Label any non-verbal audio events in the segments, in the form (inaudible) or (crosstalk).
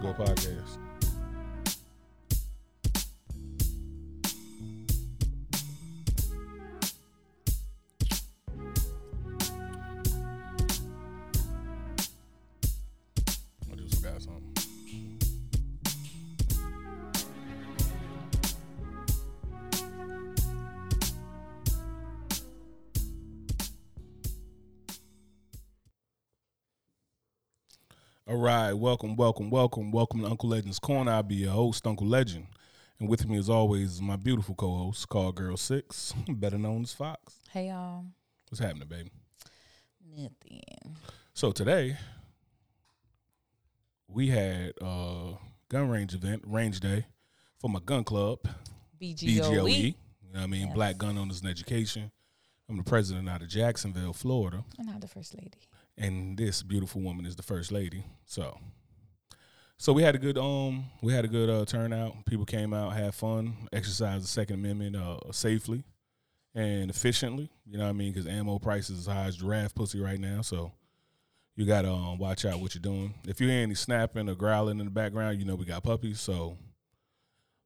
good podcast. Right, welcome, welcome, welcome, welcome to Uncle Legend's Corner. I'll be your host, Uncle Legend. And with me, as always, is my beautiful co host, Call Girl Six, (laughs) better known as Fox. Hey y'all. What's happening, baby? Nothing. So today, we had a gun range event, range day, for my gun club, BGOE. BGOE. You know what I mean? Yes. Black Gun Owners and Education. I'm the president out of Jacksonville, Florida. And I'm the first lady. And this beautiful woman is the first lady. So, so we had a good um, we had a good uh, turnout. People came out, had fun, exercised the Second Amendment uh, safely and efficiently. You know what I mean? Because ammo prices is high as giraffe pussy right now. So you gotta um, watch out what you're doing. If you hear any snapping or growling in the background, you know we got puppies. So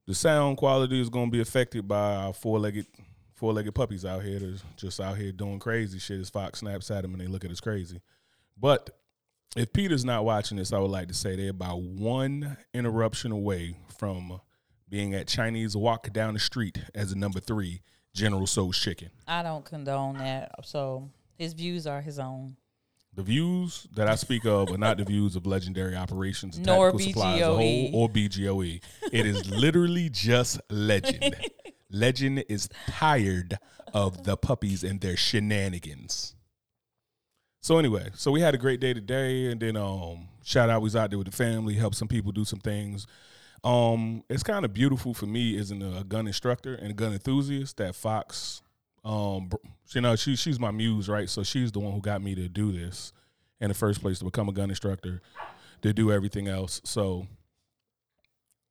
the sound quality is gonna be affected by our four-legged four-legged puppies out here just out here doing crazy shit as Fox snaps at them and they look at us crazy. But if Peter's not watching this, I would like to say they're about one interruption away from being at Chinese walk down the street as a number three General Tso's chicken. I don't condone that. So his views are his own. The views that I speak of are not the views of Legendary Operations and Nor Tactical as a whole or BGOE. It is literally just Legend. (laughs) Legend is tired of the puppies and their shenanigans. So anyway, so we had a great day today, and then um, shout out, we was out there with the family, helped some people do some things. Um, it's kind of beautiful for me as a gun instructor and a gun enthusiast that Fox, um, you know, she she's my muse, right? So she's the one who got me to do this in the first place to become a gun instructor, to do everything else. So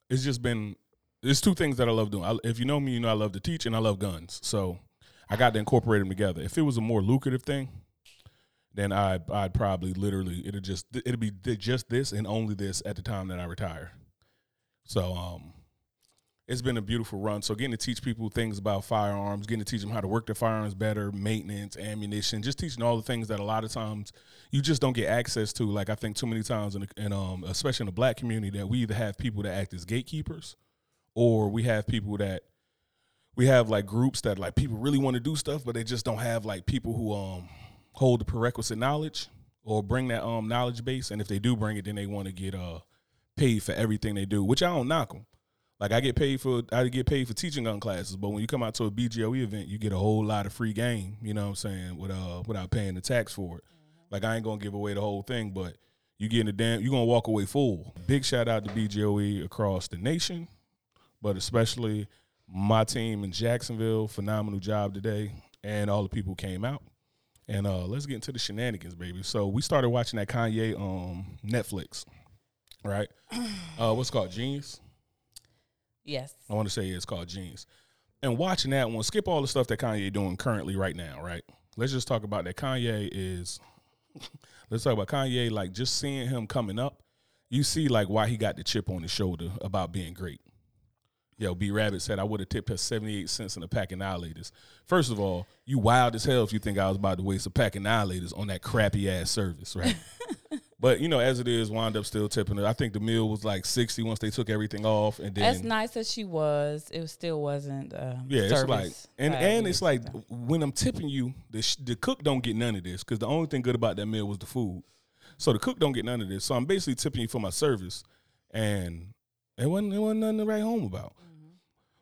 it's just been there's two things that I love doing. I, if you know me, you know I love to teach and I love guns. So I got to incorporate them together. If it was a more lucrative thing, then I'd I'd probably literally it'd just it'd be just this and only this at the time that I retire. So um, it's been a beautiful run. So getting to teach people things about firearms, getting to teach them how to work their firearms better, maintenance, ammunition, just teaching all the things that a lot of times you just don't get access to. Like I think too many times, in, in um, especially in the black community, that we either have people that act as gatekeepers, or we have people that we have like groups that like people really want to do stuff, but they just don't have like people who um hold the prerequisite knowledge or bring that um knowledge base. And if they do bring it, then they want to get uh paid for everything they do, which I don't knock them. Like I get paid for I get paid for teaching gun classes, but when you come out to a BGOE event, you get a whole lot of free game. You know what I'm saying? With uh without paying the tax for it. Like I ain't gonna give away the whole thing, but you getting a damn you gonna walk away full. Big shout out to BGOE across the nation, but especially my team in Jacksonville. Phenomenal job today, and all the people came out. And uh let's get into the shenanigans, baby. So we started watching that Kanye um Netflix, right? (sighs) Uh what's called Genius. Yes. I want to say it's called Genius. And watching that one, skip all the stuff that Kanye doing currently right now, right? Let's just talk about that. Kanye is. (laughs) let's talk about Kanye. Like just seeing him coming up, you see like why he got the chip on his shoulder about being great. Yo, B Rabbit said I would have tipped her seventy eight cents in a pack of annihilators. First of all, you wild as hell if you think I was about to waste a pack of annihilators on that crappy ass service, right? (laughs) but you know, as it is, wound up still tipping it. I think the meal was like sixty once they took everything off, and then As nice as she was, it still wasn't. Um, Yeah, it's like and and it's like when I'm tipping you, the sh- the cook don't get none of this because the only thing good about that meal was the food. So the cook don't get none of this. So I'm basically tipping you for my service, and it wasn't it wasn't nothing to write home about.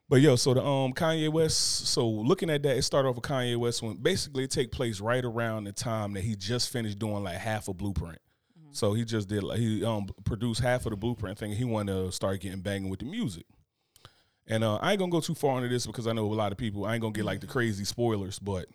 But yo, so the um Kanye West. So looking at that, it started off with Kanye West when basically it take place right around the time that he just finished doing like half a blueprint. So he just did like he um produced half of the blueprint thing. He wanted to start getting banging with the music. And uh, I ain't gonna go too far into this because I know a lot of people. I ain't gonna get like the crazy spoilers, but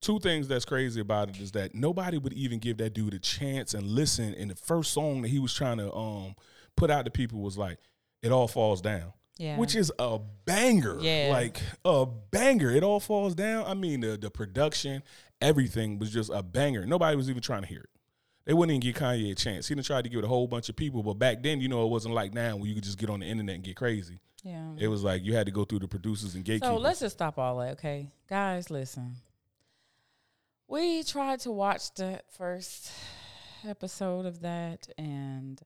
two things that's crazy about it is that nobody would even give that dude a chance and listen. in the first song that he was trying to um put out to people was like, "It All Falls Down," yeah. which is a banger. Yeah. like a banger. It all falls down. I mean, the the production, everything was just a banger. Nobody was even trying to hear it. They wouldn't even give Kanye a chance. He done tried to give it a whole bunch of people, but back then, you know, it wasn't like now where you could just get on the internet and get crazy. Yeah. It was like you had to go through the producers and gatekeepers. So let's just stop all that, okay? Guys, listen. We tried to watch the first episode of that, and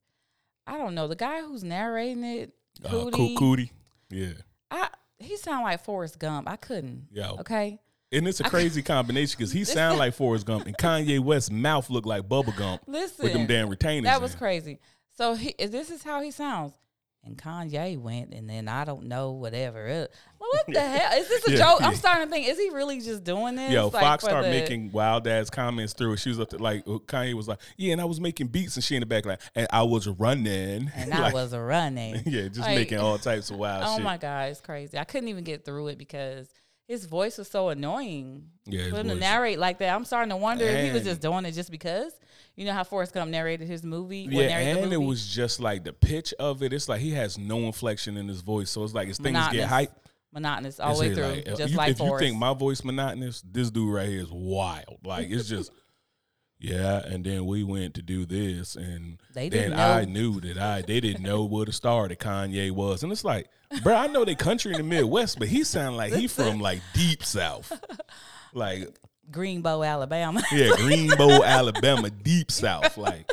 I don't know the guy who's narrating it. uh, Coodie, Coo- Coodie. Yeah, I he sound like Forrest Gump. I couldn't. yeah. Okay. And it's a crazy combination because he (laughs) sound like Forrest Gump and Kanye West's mouth look like Bubba Gump Listen. with them damn retainers. That was in. crazy. So he, this is how he sounds. And Kanye went, and then I don't know whatever. Uh, well, what the (laughs) hell is this a Yeah. joke? I'm starting to think: Is he really just doing this? Yo, like, Fox started the- making wild ass comments through. She was up to like uh, Kanye was like, Yeah, and I was making beats and she in the back like, and I was running. and (laughs) I Like, was running. (laughs) Yeah, just Like, making all types of wild Oh shit. my god, it's crazy. I couldn't even get through it because his voice was so annoying. Yeah, For him to narrate like that, I'm starting to wonder if he was just doing it just because. You know how Forrest Gump narrated his movie? Yeah, narrated and it was just like the pitch of it. It's like he has no inflection in his voice, so it's like as things get hype. monotonous all the way through, like, uh, just you- like if Forrest. you think my voice monotonous, this dude right here is wild. Like it's just, (laughs) yeah. And then we went to do this, and They then didn't I knew that I they didn't know what a star that Kanye was, and it's like, bro, I know they country in the Midwest, but he sound like he (laughs) from like deep South, like Greenbow, Alabama. yeah, Greenbow, (laughs) Alabama, deep South, like.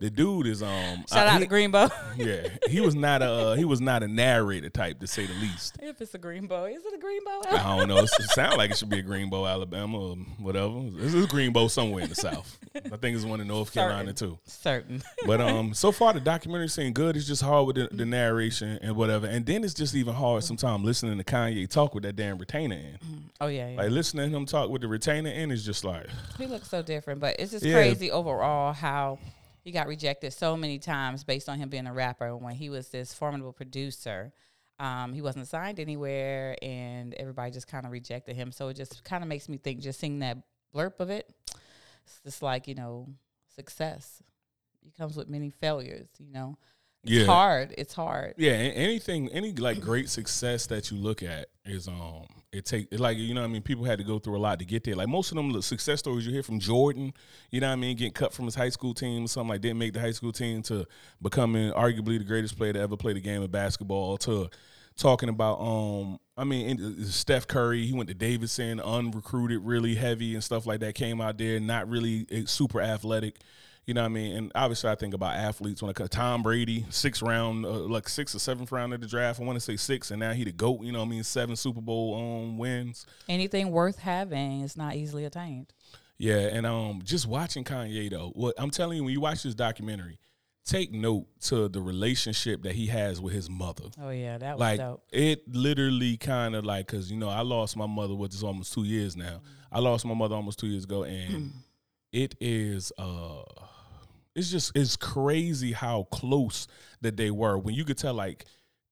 The dude is um Shout uh, out he- to Greenbow. (laughs) yeah, he was not a uh, he was not a narrator type to say the least. (laughs) if it's a Greenbow, is it a Greenbow? I don't know. It (laughs) sounds like it should be a Greenbow, Alabama, or whatever. This is Greenbow somewhere in the South. I think it's one in North Carolina too. Certain. But um, so far the documentary seemed good. It's just hard with the, the narration and whatever. And then it's just even hard sometimes listening to Kanye talk with that damn retainer in. Oh yeah, yeah. Like listening to him talk with the retainer in is just like he looks so different, but it's just Yeah. crazy overall how he got rejected so many times based on him being a rapper when he was this formidable producer. Um, he wasn't signed anywhere, and everybody just kind of rejected him. So it just kind of makes me think, just seeing that blurb of it, it's just like you know, success. It comes with many failures. You know, it's Yeah. hard. It's hard. Yeah, anything, any like great success that you look at is um, it take it like you know what I mean. People had to go through a lot to get there. Like most of them, the success stories you hear from Jordan, you know what I mean, getting cut from his high school team, or something like didn't make the high school team to becoming arguably the greatest player to ever play the game of basketball. To talking about um, I mean, Steph Curry, he went to Davidson, unrecruited, really heavy and stuff like that. Came out there, not really eh, super athletic. You know what I mean? And obviously, I think about athletes when it comes. Tom Brady, six round, uh, like six or seventh round of the draft. I want to say six, and now he the goat. You know what I mean? Seven Super Bowl um, wins. Anything worth having is not easily attained. Yeah, and um, just watching Kanye though, what I'm telling you, when you watch this documentary, take note to the relationship that he has with his mother. Oh yeah, that was Like dope. it literally kind of like because you know I lost my mother, which is almost two years now. I lost my mother almost two years ago, and (clears throat) it is uh, it's just it's crazy how close that they were when you could tell like.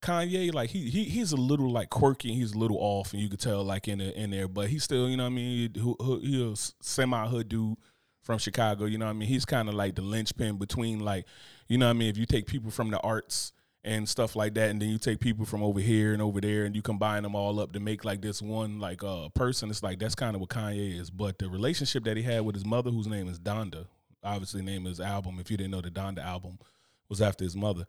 Kanye, like he he he's a little like quirky, and he's a little off, and you could tell like in the, in there, but he's still, you know what I mean. He, he, semi hood dude from Chicago, you know what I mean. He's kind of like the linchpin between like, you know what I mean. If you take people from the arts and stuff like that, and then you take people from over here and over there, and you combine them all up to make like this one like uh person, it's like that's kind of what Kanye is. But the relationship that he had with his mother, whose name is Donda, obviously name his album. If you didn't know, the Donda album was after his mother.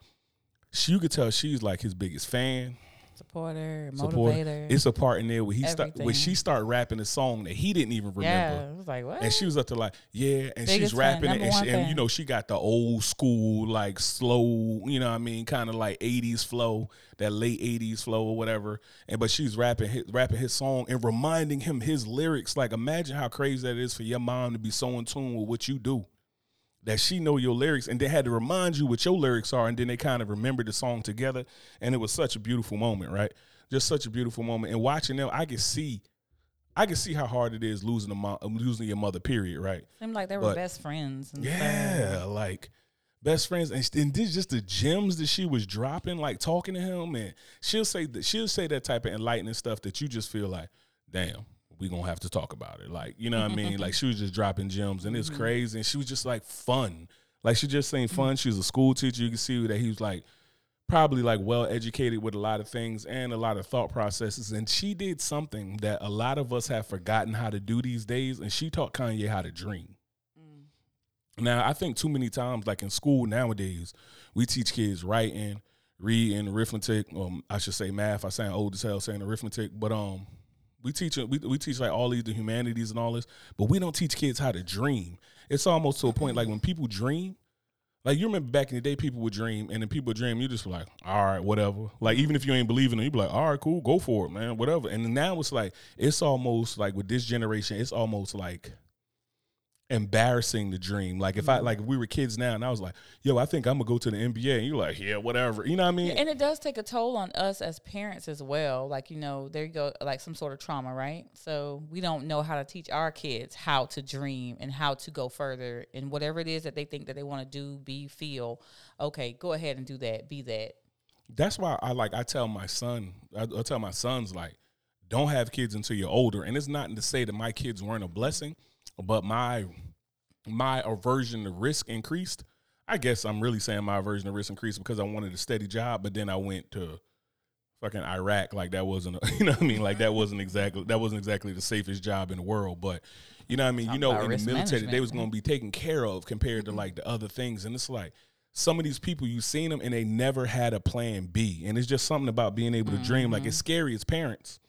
She, you could tell she's like his biggest fan, Supporter, supporter. motivator. It's a part in there where he start when she started rapping a song that he didn't even remember. yeah, it was like what? And she was up to like, yeah, and Biggest she's fan, rapping it, and, she, and you know she got the old school like slow, you know what I mean, kind of like '80s flow, that late '80s flow or whatever. And but she's rapping his, rapping his song and reminding him his lyrics. Like imagine how crazy that is for your mom to be so in tune with what you do, that she know your lyrics and they had to remind you what your lyrics are, and then they kind of remembered the song together, and it was such a beautiful moment, right? Just such a beautiful moment. And watching them, I could see. I can see how hard it is losing a mom, losing your mother. Period. Right? Seemed like they were but- best friends. And Yeah, stuff. like best friends, and, and this just the gems that she was dropping, like talking to him, and she'll say that she'll say that type of enlightening stuff that you just feel like, damn, we gonna have to talk about it. Like, you know what I mean? (laughs) Like she was just dropping gems, and it's crazy, and she was just like fun. Like she just saying fun. She was a school teacher. You can see that he was like probably like well educated with a lot of things and a lot of thought processes. And she did something that a lot of us have forgotten how to do these days. And she taught Kanye how to dream. Now, I think too many times, like in school nowadays, we teach kids writing, reading, arithmetic. Um, I should say math. I sound old as hell saying arithmetic, but um, we teach we, we teach like all these the humanities and all this, but we don't teach kids how to dream. It's almost to a point like when people dream, like you remember back in the day, people would dream, and then people would dream. You just like, all right, whatever. Like even if you ain't believing it, you be like, all right, cool, go for it, man, whatever. And now it's like it's almost like with this generation, it's almost like embarrassing to dream. Like if I Mm-hmm. like if we were kids now, and I was like, yo, I think I'm gonna go to the NBA, and you're like, yeah, whatever. You know what I mean? And it does take a toll on us as parents as well. Like, you know, there you go, like some sort of trauma, right? So we don't know how to teach our kids how to dream and how to go further and whatever it is that they think that they want to do, be, feel. Okay, go ahead and do that, be that. that's why I like I tell my son, I, I tell my sons like, don't have kids until you're older. And it's not to say that my kids weren't a blessing, but my my aversion to risk increased. I guess I'm really saying my aversion to risk increased because I wanted a steady job, but then I went to fucking Iraq. Like that wasn't, a, (laughs) you know what I mean? Like that wasn't exactly that wasn't exactly the safest job in the world. But you know what I mean? You know, in the military, they was going to be taken care of compared to like the other things. And it's like some of these people you've seen them and they never had a plan B. And it's just something about being able to dream. Like it's scary as parents.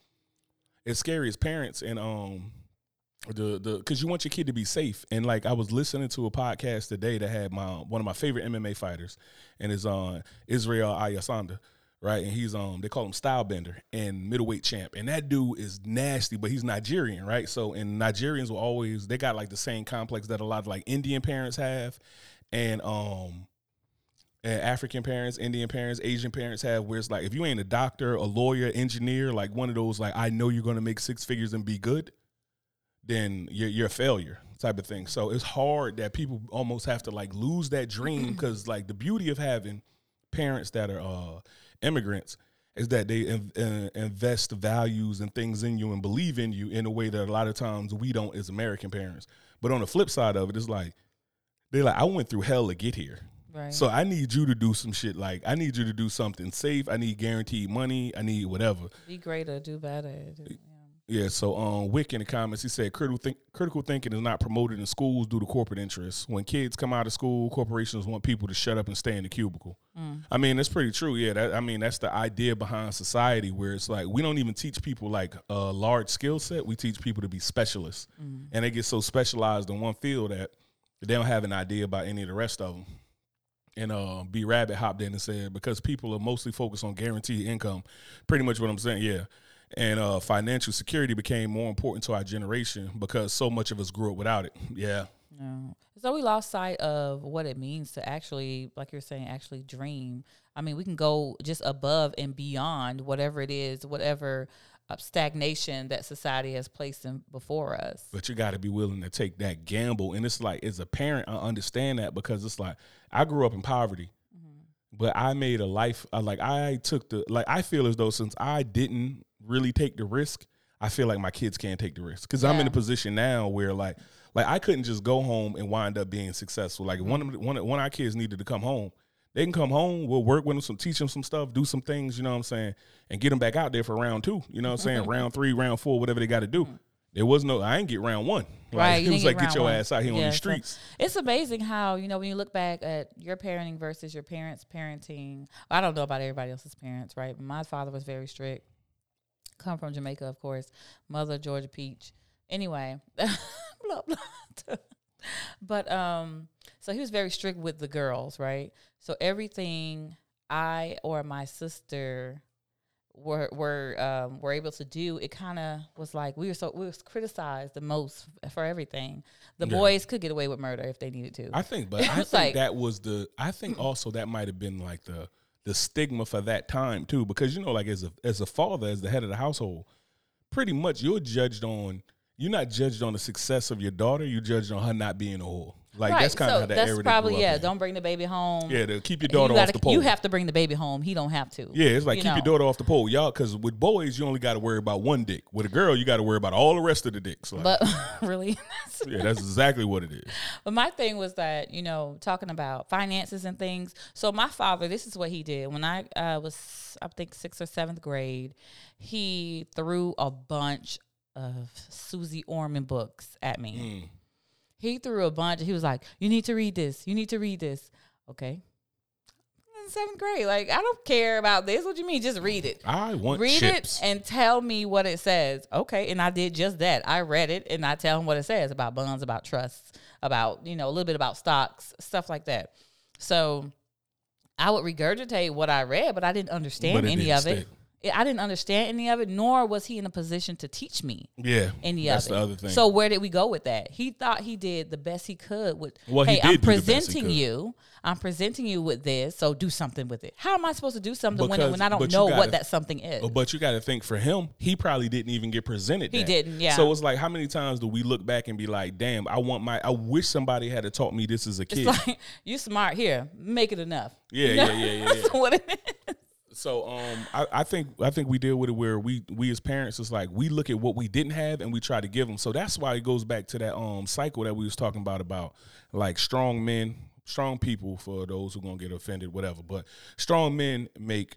It's scary as parents and um the the because you want your kid to be safe. And like I was listening to a podcast today that had my one of my favorite MMA fighters and is on Israel Adesanya. Right, and he's um they call him Stylebender and middleweight champ, and that dude is nasty, but he's Nigerian, right? So and Nigerians will always they got like the same complex that a lot of like Indian parents have, and um and African parents, Indian parents, Asian parents have, where it's like if you ain't a doctor, a lawyer, engineer, like one of those, like I know you're gonna make six figures and be good, then you're you're a failure type of thing. So it's hard that people almost have to like lose that dream (clears throat) because like the beauty of having parents that are uh, immigrants is that they in, uh, invest values and things in you and believe in you in a way that a lot of times we don't as American parents. But on the flip side of it, it's like they're like, I went through hell to get here. Right. So I need you to do some shit. Like I need you to do something safe. I need guaranteed money. I need whatever. be greater, do better. do- yeah. Yeah. So um, Wick in the comments he said critical think critical thinking is not promoted in schools due to corporate interests. When kids come out of school, corporations want people to shut up and stay in the cubicle. I mean that's pretty true. Yeah. That, I mean that's the idea behind society where it's like we don't even teach people like a large skill set. We teach people to be specialists, and they get so specialized in one field that they don't have an idea about any of the rest of them. And uh, B Rabbit hopped in and said because people are mostly focused on guaranteed income, pretty much what I'm saying. Yeah, and uh, financial security became more important to our generation because so much of us grew up without it. Yeah, No. So we lost sight of what it means to actually, like you're saying, actually dream. I mean, we can go just above and beyond whatever it is, whatever uh, stagnation that society has placed in before us. but you got to be willing to take that gamble. And it's like, as a parent, I understand that because it's like I grew up in poverty, but I made a life. uh, Like I took the like I feel as though since I didn't really take the risk, I feel like my kids can't take the risk because I'm in a position now where like like I couldn't just go home and wind up being successful. Like one of the- one one of our kids needed to come home. They can come home. We'll work with them, some teach them some stuff, do some things. You know what I'm saying, and get them back out there for round two. You know what I'm (laughs) saying, round three, round four, whatever they got to do. Mm. There was no, I ain't get round one. Like, Right, (laughs) It was didn't like get get your one. ass out here on Yeah, the so- streets. It's amazing how, you know, when you look back at your parenting versus your parents' parenting, I don't know about everybody else's parents, right? My father was very strict. Come from Jamaica, of course. Mother, Georgia Peach. Anyway, (laughs) blah, blah. (laughs) but um, so he was very strict with the girls, right? So everything I or my sister were were um, were able to do, it kind of was like we were so we was criticized the most for everything. The Yeah. boys could get away with murder if they needed to. I think, but (laughs) I think like- that was the. I think (clears throat) also that might have been like the the stigma for that time too, because you know, like as a as a father, as the head of the household, pretty much you're judged on. You're not judged on the success of your daughter. You're judged on her not being a whore. Like right. that's kind so of how that that's probably yeah. in. Don't bring the baby home. Yeah, to keep your You daughter gotta- off the pole. You have to bring the baby home. He don't have to. Yeah, it's like you keep your daughter off the pole, y'all. Because with boys, you only got to worry about one dick. With a girl, you got to worry about all the rest of the dicks. Like, But (laughs) really, yeah, that's exactly what it is. But my thing was that, you know, talking about finances and things. So my father, this is what he did. When I uh, was, I think, sixth or seventh grade, he threw a bunch of Suze Orman books at me. Mm. He threw a bunch. He was like, "You need to read this. You need to read this." Okay. In seventh grade, like I don't care about this. What do you mean? Just read it. I want read chips. it and tell me what it says. Okay, and I did just that. I read it and I tell him what it says about bonds, about trusts, about you know a little bit about stocks, stuff like that. So I would regurgitate what I read, but I didn't understand any didn't of it. I didn't understand any of it, nor was he in a position to teach me yeah, any that's of it. the other thing. So where did we go with that? He thought he did the best he could with. Well, he hey, I'm do the best he presenting you. I'm presenting you with this. So do something with it. How am I supposed to do something when, Because- when I don't know gotta- what that something is? But you got to think for him, he probably didn't even get presented. He that. didn't, yeah. So it's like, how many times do we look back and be like, "Damn, I want my. I wish somebody had taught me this as a kid." It's like (laughs) you smart here. Make it enough. yeah, yeah, yeah, yeah, (laughs) yeah. That's what it is. So um, I, I think I think we deal with it where we we as parents it's like we look at what we didn't have and we try to give them. So that's why it goes back to that um cycle that we was talking about about like strong men, strong people for those who gonna get offended, whatever. But strong men make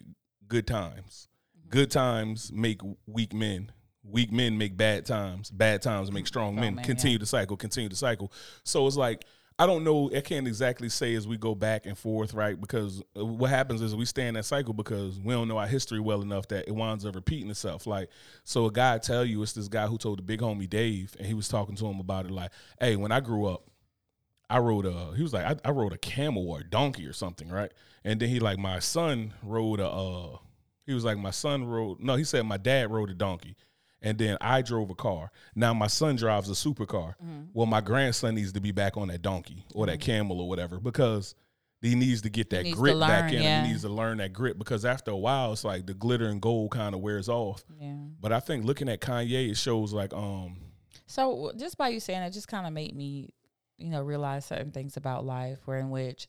good times. Good times make weak men. Weak men make bad times. Bad times make strong, men. men, Continue the cycle. Continue the cycle. So it's like I don't know. I can't exactly say as we go back and forth, right? Because uh, what happens is we stay in that cycle because we don't know our history well enough that it winds up repeating itself. Like, so a guy tell you it's this guy who told the big homie Dave, and he was talking to him about it. Like, hey, when I grew up, I rode a. He was like, I, I rode a camel or a donkey or something, right? And then he like, my son rode a. Uh, he was like, my son rode. No, he said my dad rode a donkey. And then I drove a car. Now my son drives a supercar. Well, my grandson needs to be back on that donkey or that camel or whatever because he needs to get that to grit back learn, in. him. yeah. He needs to learn that grit because after a while, it's like the glitter and gold kind of wears off. Yeah. But I think looking at Kanye, it shows like um So just by you saying it, just kind of made me, you know, realize certain things about life, where in which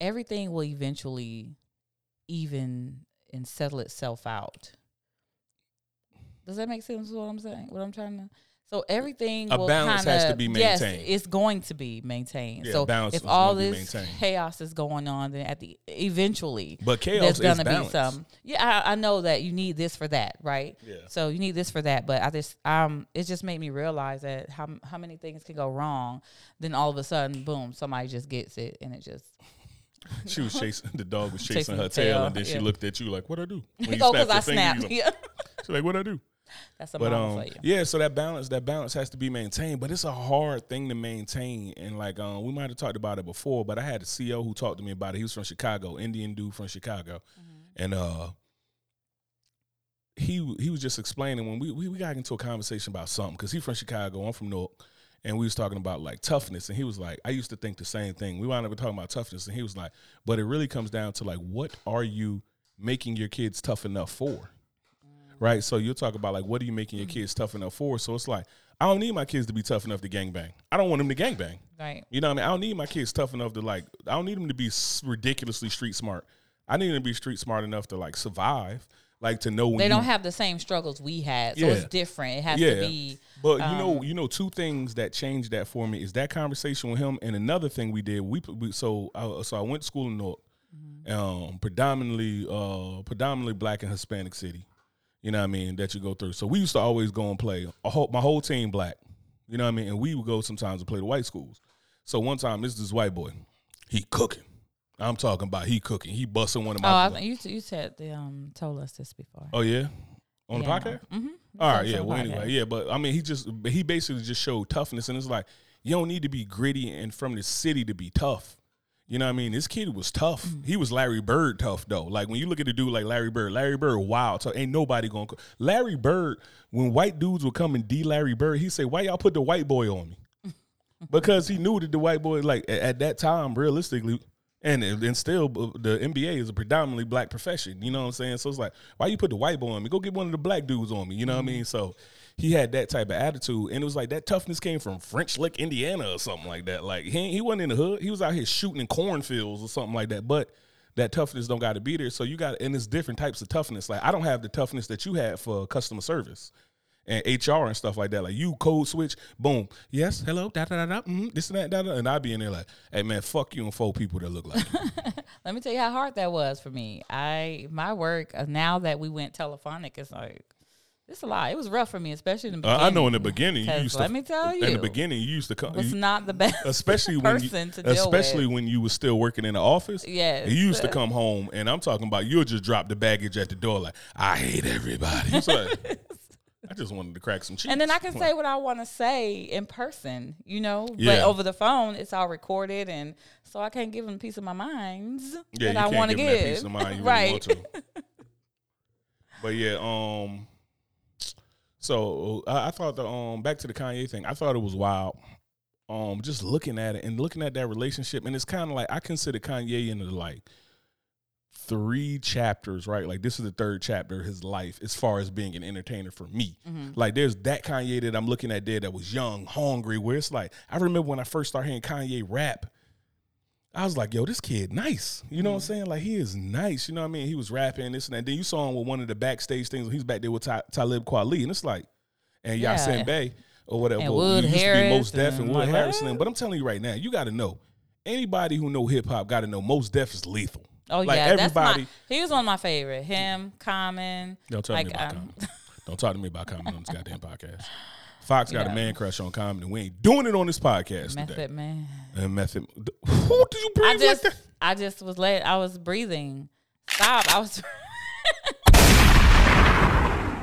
everything will eventually even and settle itself out. Does that make sense? What I'm saying? What I'm trying to. So everything A will balance kinda, has to be maintained. Yes, it's going to be maintained. Yeah, so balance if all this chaos is going on, then at the eventually but chaos there's is gonna balance. be some. Yeah, I, I know that you need this for that, right? Yeah. So you need this for that, but I just um, it just made me realize that how how many things can go wrong. Then all of a sudden, boom, somebody just gets it, and it just (laughs) She was chasing the dog was (laughs) chasing, Chasing her tail, tail, and then she looked at you like, "What I do?" (laughs) When you oh, because I finger, snapped. you Yeah, She's like, "What I do?" That's a But um, for you. yeah, so that balance, that balance has to be maintained. But it's a hard thing to maintain, and like um, we might have talked about it before. But I had a CEO who talked to me about it. He was from Chicago, Indian dude from Chicago, and uh, he he was just explaining when we we, we got into a conversation about something because he's from Chicago, I'm from Newark. And we was talking about like toughness, and he was like, "I used to think the same thing." We wound up talking about toughness, and he was like, "But it really comes down to like, what are you making your kids tough enough for?" Right? So you'll talk about like what are you making your kids tough enough for? So it's like I don't need my kids to be tough enough to gangbang. I don't want them to gangbang. Right. You know what I mean? I don't need my kids tough enough to like. I don't need them to be ridiculously street smart. I need them to be street smart enough to like survive, like to know when They don't have the same struggles we had, so Yeah. it's different. It has Yeah. to be. But you know, um, you know, two things that changed that for me is that conversation with him, and another thing we did. We, we so I, so I went to school in Newark, Mm-hmm. um, predominantly uh, predominantly black and Hispanic city. You know what I mean? That you go through. So we used to always go and play. A whole, my whole team black. You know what I mean? And we would go sometimes to play the white schools. So one time, this is this white boy. He cooking. I'm talking about he cooking. He busting one of Oh, my. I, think you you said the um told us this before. oh yeah, on Yeah. the podcast. Mm-hmm. All right, yeah. Well, anyway, yeah, but I mean, he just he basically just showed toughness, and it's like you don't need to be gritty and from the city to be tough. You know what I mean? This kid was tough. He was Larry Bird tough though. Like when you look at a dude like Larry Bird, Larry Bird wild. So ain't nobody going. to Larry Bird, when white dudes would come and D Larry Bird, he say, "Why y'all put the white boy on me?" (laughs) because he knew that the white boy, like a- at that time, realistically, and and still uh, the NBA is a predominantly black profession. You know what I'm saying? So it's like, why you put the white boy on me? Go get one of the black dudes on me. You know what I mean? So he had that type of attitude, and it was like that toughness came from French Lick, Indiana, or something like that. Like he he wasn't in the hood. He was out here shooting in cornfields or something like that. But that toughness don't got to be there. So you got, and it's different types of toughness. Like I don't have the toughness that you had for customer service and HR and stuff like that. Like you code switch, boom, yes, hello, da da da da, mm, this and that, da da, and I be in there like, hey man, fuck you and four people that look like. (laughs) Let me tell you how hard that was for me. I my work uh, now that we went telephonic is like It's a lot. It was rough for me, especially in the Uh, beginning. I know in the beginning you used let to. me tell you, in the beginning, you used to come. was you- not the best (laughs) especially when you, person to deal especially with. when you was still working in the office. Yes. you used to come home, and I'm talking about you'll just drop the baggage at the door like I hate everybody. It's like, (laughs) I just wanted to crack some cheeks. And then I can say what I want to say in person, you know. But Yeah. over the phone, it's all recorded, and so I can't give them a piece of my minds yeah, that you I want to give that peace of mind (laughs) you right. really want to. But yeah, um, so I, I thought the um back to the Kanye thing. I thought it was wild. Um, just looking at it and looking at that relationship, and it's kind of like I consider Kanye into like three chapters, right? Like this is the third chapter of his life as far as being an entertainer for me. Mm-hmm. Like there's that Kanye that I'm looking at there that was young, hungry, where it's like I remember when I first started hearing Kanye rap. I was like, yo, this kid nice. You know what I'm Mm-hmm. saying? Like he is nice. You know what I mean? He was rapping this and that. Then you saw him with one of the backstage things. He's back there with Ta- Talib Kweli, and it's like, and Yeah. Yasiin Bey or whatever. And Wood he used to be Harris Mos Def and Wood like, Harrison. what? But I'm telling you right now, you got to know. Anybody who know hip hop got to know Mos Def is lethal. Oh Like, yeah, everybody- that's my. He was one of my favorite. Him, Common. Don't tell Like, me about um, Common. Don't talk to me about Common on this goddamn podcast. (laughs) Fox got a man crush on and we ain't doing it on this podcast today. Man. And method. Who do you breathe I just, like that? I just was late. I was breathing. Stop. I was.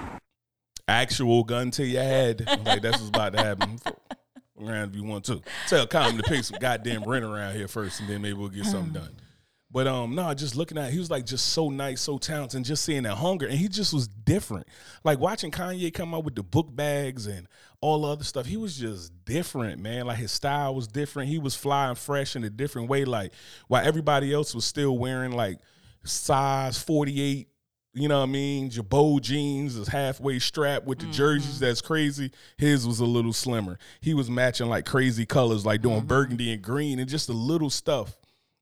(laughs) Actual gun to your head. Like that's what's about to happen. Around if you want to tell Common to pick some goddamn rent around here first, and then maybe we'll get something done. But um, no, just looking at, he was like just so nice, so talented, and just seeing that hunger, and he just was different. Like watching Kanye come out with the book bags and all the other stuff, he was just different, man. Like his style was different. He was flying fresh in a different way. Like while everybody else was still wearing like size forty eight. You know what I mean? Girbaud jeans is halfway strapped with the jerseys. Mm-hmm. That's crazy. His was a little slimmer. He was matching like crazy colors, like doing mm-hmm. burgundy and green, and just the little stuff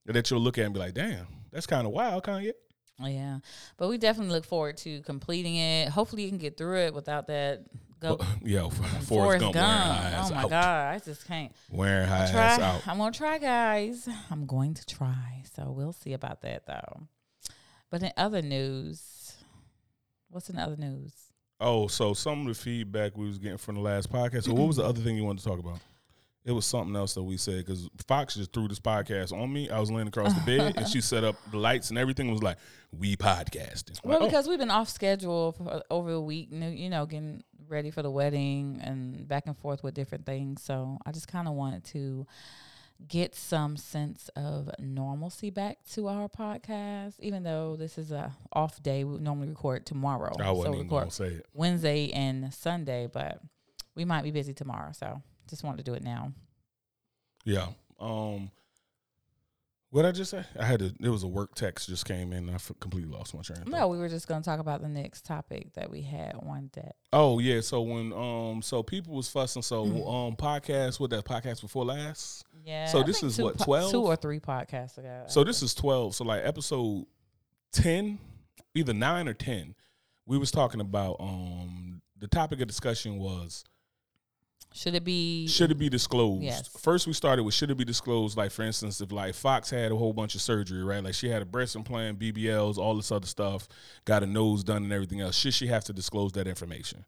that you'll look at and be like, damn, that's kind of wild, Kanye. yeah, but we definitely look forward to completing it. Hopefully, you can get through it without that. Go. (laughs) Yo, Forrest, Forrest Gump Gump. Oh my out. god, I just can't. Wearing high ass Try. out. I'm gonna try, guys. I'm going to try. So we'll see about that though. But in other news, what's in other news? Oh, so some of the feedback we was getting from the last podcast. So what was the other thing you wanted to talk about? It was something else that we said because Fox just threw this podcast on me. I was laying across the bed and she (laughs) set up the lights and everything was like, we podcasting. Well, like, oh. because we've been off schedule for over a week, you know, getting ready for the wedding and back and forth with different things. So I just kind of wanted to get some sense of normalcy back to our podcast, even though this is a off day. We normally record tomorrow, I wasn't so even record say it. Wednesday and Sunday, but we might be busy tomorrow. So just wanted to do it now. Yeah. Um. What I just say? I had to. It was a work text just came in. and I f- completely lost my train. of thought. No, we were just going to talk about the next topic that we had one day. Oh yeah. So when um, so people was fussing. So um, podcast. What that podcast before last? Yeah. So I this is what, po- 12? two or three podcasts ago. So this is twelve. So like episode ten, either nine or ten. We was talking about um the topic of discussion was should it be? should it be disclosed? Yes. First, we started with should it be disclosed? Like, for instance, if like Fox had a whole bunch of surgery, right? Like she had a breast implant, BBLs, all this other stuff, got a nose done, and everything else. Should she have to disclose that information?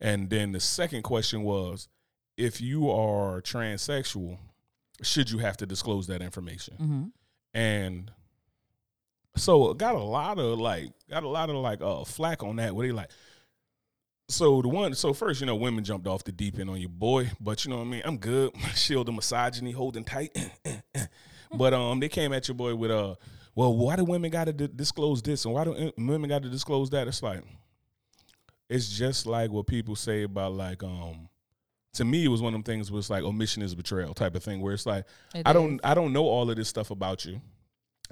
And then the second question was, if you are transsexual, should you have to disclose that information? hmm And so got a lot of like got a lot of like uh flack on that where they like so the one so first you know women jumped off the deep end on your boy but you know what I mean? I'm good. (laughs) Shield the misogyny holding tight. (laughs) But um they came at your boy with uh well why do women got to d- disclose this and why do uh, women got to disclose that? It's like it's just like what people say about like um to me it was one of them things where it's like omission is betrayal type of thing where it's like I don't I don't know all of this stuff about you.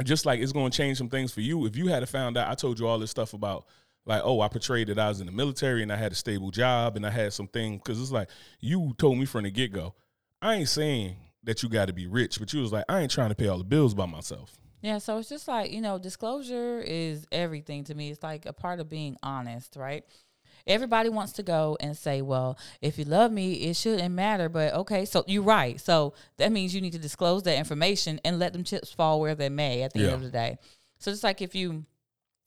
Just like it's going to change some things for you. If you had found out, I told you all this stuff about like, oh, I portrayed that I was in the military and I had a stable job and I had some things because it's like you told me from the get go. I ain't saying that you got to be rich, but you was like, I ain't trying to pay all the bills by myself. Yeah, so it's just like, you know, disclosure is everything to me. It's like a part of being honest, right? Everybody wants to go and say, well, if you love me, it shouldn't matter. But okay, so you're right. So that means you need to disclose that information and let them chips fall where they may at the Yeah. end of the day. So it's like if you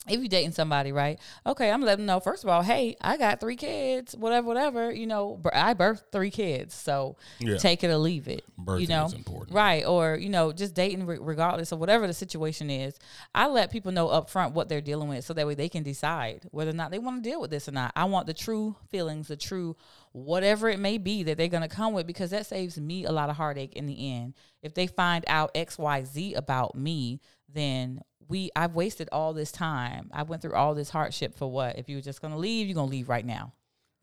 if you're dating somebody, right? Okay, I'm letting them know, first of all, hey, I got three kids, whatever, whatever, you know, I birthed three kids. So Yeah. take it or leave it. Birthing you know, is important. right? Or, you know, just dating re- regardless of whatever the situation is. I let people know up front what they're dealing with so that way they can decide whether or not they want to deal with this or not. I want the true feelings, the true whatever it may be that they're going to come with because that saves me a lot of heartache in the end. If they find out XYZ about me, then we I've wasted all this time. I went through all this hardship for what? If you were just to leave, you're to leave right now.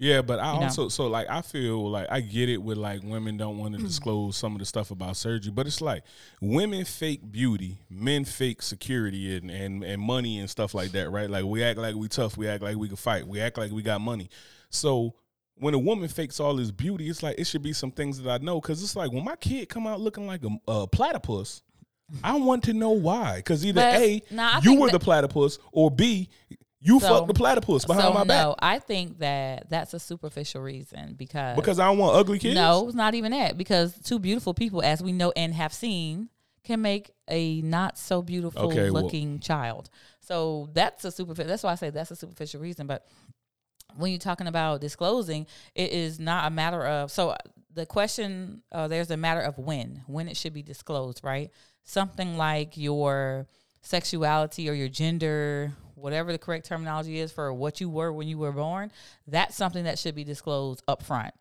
Yeah, but I You know? also so like I feel like I get it with like women don't want (clears throat) to disclose some of the stuff about surgery, but it's like women fake beauty, men fake security and, and and money and stuff like that, right? Like we act like we tough, we act like we can fight, we act like we got money. So when a woman fakes all this beauty, it's like it should be some things that I know because it's like when my kid come out looking like a, a platypus. I want to know why, because either But, a nah, you were that- the platypus, or b you So- fucked the platypus behind so my back no, I think that that's a superficial reason because because I don't want ugly kids. No, it's not even that because two beautiful people, as we know and have seen, can make a not so beautiful Okay, well- looking child. So that's a superficial. That's why I say that's a superficial reason. But when you're talking about disclosing, it is not a matter of. So the question, uh, there's a matter of when, when it should be disclosed, right? Something like your sexuality or your gender, whatever the correct terminology is for what you were when you were born, that's something that should be disclosed up front.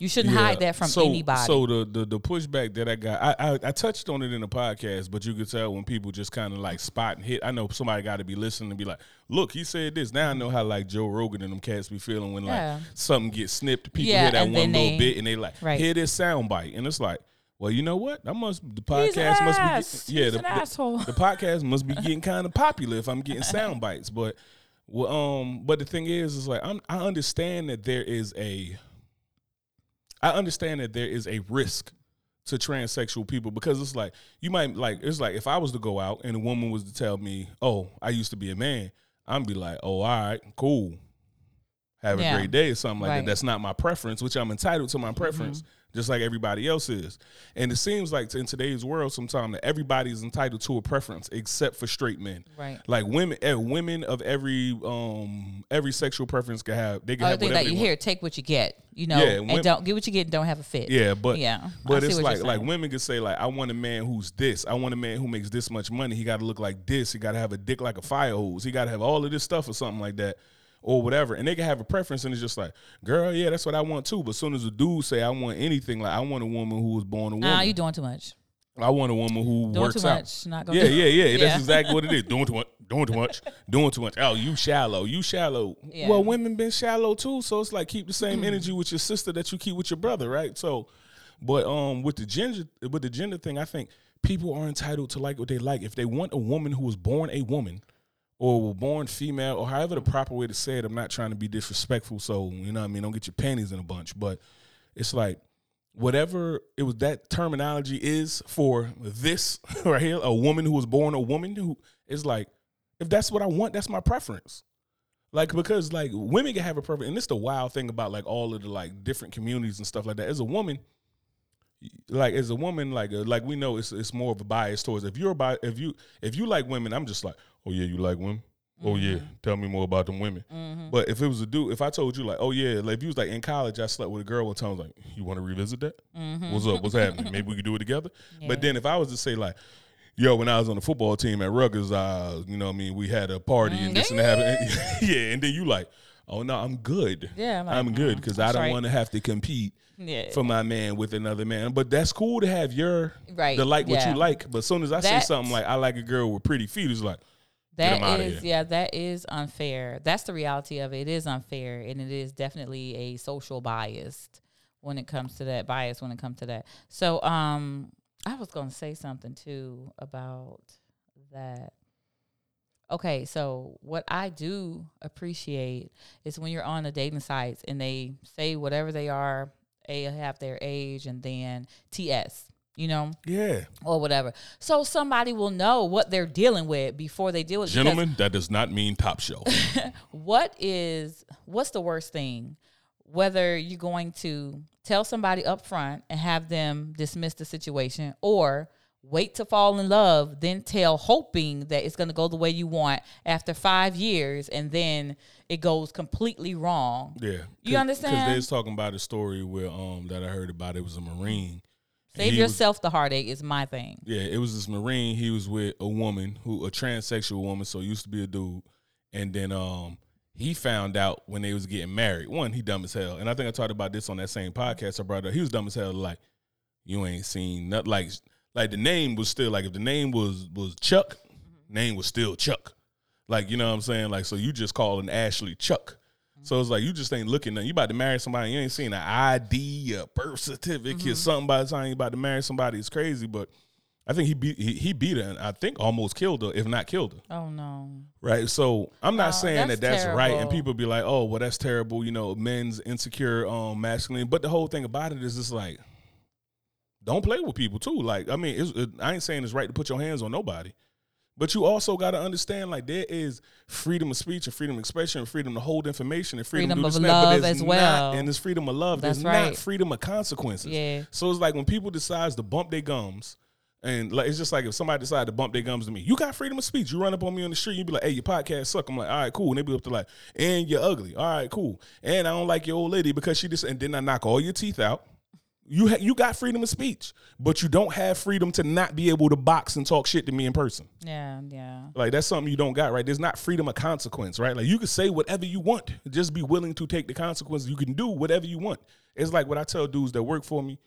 You shouldn't Yeah. hide that from so, anybody. So the, the the pushback that I got, I, I I touched on it in the podcast, but you could tell when people just kind of like spot and hit. I know somebody got to be listening and be like, "Look, he said this." Now I know how like Joe Rogan and them cats be feeling when like something gets snipped. People Yeah, hear that one then little they- bit and they like Right. hear this sound bite, and it's like, well, you know what? That must the He's podcast must ass. be yeah He's the, an the- asshole. the podcast must be getting kind of popular if I'm getting sound bites. But well, um, but the thing is, is like I'm, I understand that there is a, I understand that there is a risk to transsexual people because it's like you might like it's like if I was to go out and a woman was to tell me, "Oh, I used to be a man," I'm be like, "Oh, all right, cool." Have Yeah. a great day or something like Right. Mm-hmm. that. That's not my preference, which I'm entitled to my preference, just like everybody else is. And it seems like in today's world, sometimes that everybody is entitled to a preference except for straight men. Right. Like women, eh, women of every um every sexual preference can have. They can Other have thing whatever that you hear, take what you get, you know, Yeah, and when- don't get what you get and don't have a fit. Yeah, but Yeah, but it's like like women can say like I want a man who's this. I want a man who makes this much money. He got to look like this. He got to have a dick like a fire hose. He got to have all of this stuff or something like that. Or whatever, and they can have a preference, and it's just like, girl, yeah, that's what I want too. But as soon as a dude say I want anything, like I want a woman who was born a woman, Nah, you doing too much. I want a woman who Doing works out. Not gonna Yeah, yeah, yeah, Yeah. That's exactly what it is. (laughs) Doing too much. Doing too much. Doing too much. Oh, you shallow. You shallow. Yeah. Well, women been shallow too, so it's like keep the same energy with your sister that you keep with your brother, right? So, but um, with the gender, with the gender thing, I think people are entitled to like what they like. If they want a woman who was born a woman, or were born female, or however the proper way to say it, I'm not trying to be disrespectful, so you know what I mean. Don't get your panties in a bunch, but it's like whatever it was that terminology is for this (laughs) right here, a woman who was born a woman who is like, if that's what I want, that's my preference. Like because like women can have a preference, and this the wild thing about like all of the like different communities and stuff like that. As a woman, like as a woman, like uh, like we know it's it's more of a bias towards if you're about if you if you like women, I'm just like, oh yeah, you like women. Oh yeah, tell me more about them women. Mm-hmm. But if it was a dude, if I told you like, oh yeah, like if you was like in college, I slept with a girl one time. I was like, you want to revisit that? What's up? What's happening? (laughs) Maybe we could do it together. Mm-hmm. Yeah. But then if I was to say like, yo, when I was on the football team at Rutgers, uh, you know, what I mean, we had a party and this and that, (laughs) yeah, and then you like, oh no, I'm good. Yeah, I'm like, I'm good mm, because I don't want to have to compete Yeah. for my man with another man. But that's cool to have your Right, to like what yeah. you like. But as soon as I say something like I like a girl with pretty feet, it's like. That is, yeah, that is unfair. That's the reality of it. It is unfair, and it is definitely a social bias when it comes to that bias. When it comes to that, so um, I was going to say something too about that. Okay, so what I do appreciate is when you're on the dating sites and they say whatever they are, they have their age and then TS, you know, Yeah, or whatever. So somebody will know what they're dealing with before they deal with it. gentlemen, that does not mean top shelf. (laughs) what is what's the worst thing whether you're going to tell somebody up front and have them dismiss the situation or wait to fall in love, then tell hoping that it's going to go the way you want after five years, and then it goes completely wrong. Yeah, You understand? Because they was talking about a story where um that I heard about. It was a marine. Save he was- yourself the heartache is my thing. Yeah, it was this Marine. He was with a woman who a transsexual woman, so used to be a dude. And then um he found out when they was getting married. One, he dumb as hell. And I think I talked about this on that same podcast I brought up. He was dumb as hell, like, you ain't seen nothing like like the name was still like if the name was was Chuck, mm-hmm. name was still Chuck. Like, you know what I'm saying? Like, so you just calling Ashley Chuck. Mm-hmm. So it's like you just ain't looking. You about to marry somebody, you ain't seen an ID, a birth certificate, mm-hmm. something by the time you about to marry somebody. It's crazy, but I think he beat he, he beat her and I think almost killed her, if not killed her. Oh no. Right. So I'm not Oh, saying that's that that's right, and people be like, "Oh, well, that's terrible." You know, men's insecure, um, masculine. But the whole thing about it is just like, don't play with people too. Like, I mean, it's, it, I ain't saying it's right to put your hands on nobody, but you also got to understand like there is freedom of speech and freedom of expression, and freedom to hold information, and freedom, Freedom to do of this and that, but love as not- well. and there's freedom of love. That's there's right. not freedom of consequences. Yeah. So it's like when people decides to bump their gums, and like it's just like if somebody decided to bump their gums to me, you got freedom of speech. You run up on me on the street, you'd be like, "Hey, your podcast suck." I'm like, "All right, cool." And they be up to like, "And you're ugly." All right, cool. And I don't like your old lady because she just and then I knock all your teeth out. You ha- you got freedom of speech, but you don't have freedom to not be able to box and talk shit to me in person. Yeah, yeah. Like that's something you don't got, right? There's not freedom of consequence, right? Like you can say whatever you want, just be willing to take the consequences. You can do whatever you want. It's like what I tell dudes that work for me,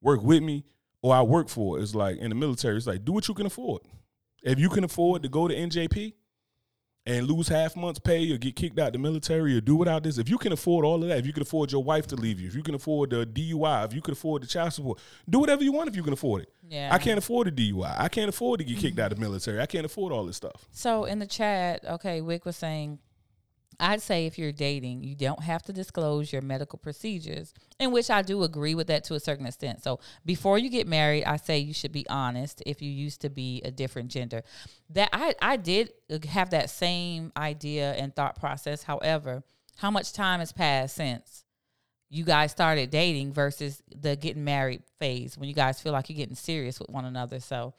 work with me, or I work for. It's like in the military, it's like do what you can afford. If you can afford to go to NJP and lose half month's pay or get kicked out the military or do without this, if you can afford all of that, if you can afford your wife to leave you, if you can afford the DUI, if you can afford the child support, do whatever you want if you can afford it. Yeah. I can't afford a DUI. I can't afford to get kicked out of the military. I can't afford all this stuff. So in the chat, okay, Wick was saying, I'd say if you're dating, you don't have to disclose your medical procedures, in which I do agree with that to a certain extent. So before you get married, I say you should be honest if you used to be a different gender. That I, I did have that same idea and thought process. However, how much time has passed since you guys started dating versus the getting married phase when you guys feel like you're getting serious with one another? So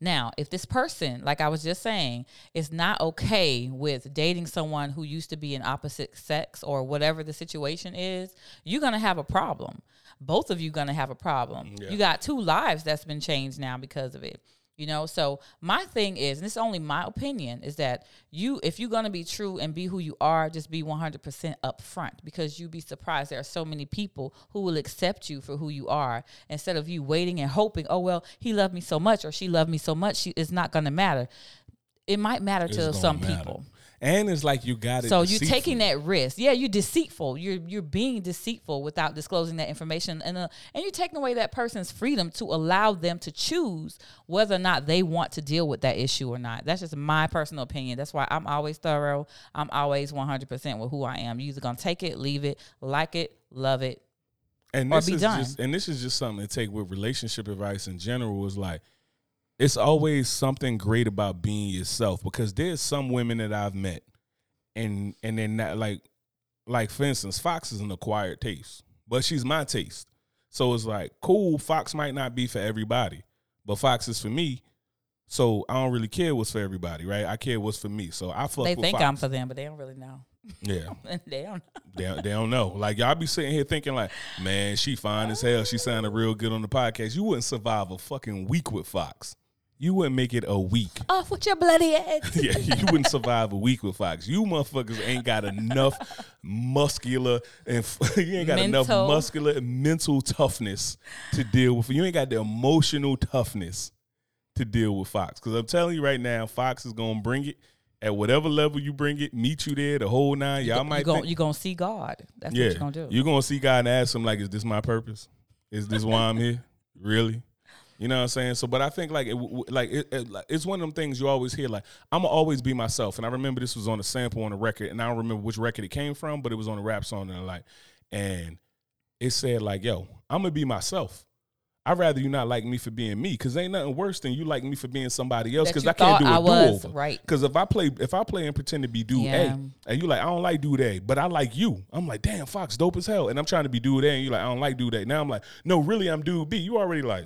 now, if this person, like I was just saying, is not okay with dating someone who used to be an opposite sex or whatever the situation is, you're going to have a problem. Both of you going to have a problem. Yeah. You got two lives that's been changed now because of it. You know, so my thing is, and this is only my opinion, is that you, if you're gonna be true and be who you are, just be 100% upfront because you'd be surprised there are so many people who will accept you for who you are instead of you waiting and hoping, oh well, he loved me so much or she loved me so much, she, it's not gonna matter. It might matter It's to some matter. people. And it's like you got it. So you're taking that risk. Yeah, you're deceitful. You're you're being deceitful without disclosing that information, and uh, and you're taking away that person's freedom to allow them to choose whether or not they want to deal with that issue or not. That's just my personal opinion. That's why I'm always thorough. I'm always 100 percent with who I am. You're either gonna take it, leave it, like it, love it. and or this be is done. just and this is just something to take with relationship advice in general is like it's always something great about being yourself because there's some women that I've met and and then not like like for instance Fox is an acquired taste but she's my taste so it's like cool Fox might not be for everybody but Fox is for me so I don't really care what's for everybody right I care what's for me so I fuck they think Fox. I'm for them, but they don't really know. yeah (laughs) they don't. they, they don't know. Like y'all be sitting here thinking like, man, she fine as hell. She sounded real good on the podcast. You wouldn't survive a fucking week with Fox. You wouldn't make it a week. (laughs) Off with your bloody head. (laughs) yeah, you wouldn't survive a week with Fox. You motherfuckers ain't got enough muscular and (laughs) you ain't got enough muscular and mental toughness to deal with. You ain't got the emotional toughness to deal with Fox. Because I'm telling you right now, Fox is gonna bring it at whatever level you bring it, meet you there, the whole nine. Y'all might you gonna, you gonna see God. That's yeah, what you're gonna do. You're gonna see God and ask him like, "Is this my purpose? Is this why I'm here? Really?" You know what I'm saying? So, but I think like it, like it, it, like, it's one of them things you always hear. Like I'm gonna always be myself, and I remember this was on a sample on a record, and I don't remember which record it came from, but it was on a rap song, and like, and it said like, "Yo, I'm gonna be myself." I'd rather you not like me for being me, cause ain't nothing worse than you like me for being somebody else. That Cause I can't do a I was, do over. right. Cause if I play, if I play and pretend to be dude Yeah. A, and you like, I don't like dude A, but I like you. I'm like, damn, Fox, dope as hell. And I'm trying to be dude A, and you like, I don't like dude A. Now I'm like, no, really, I'm dude B. You already like,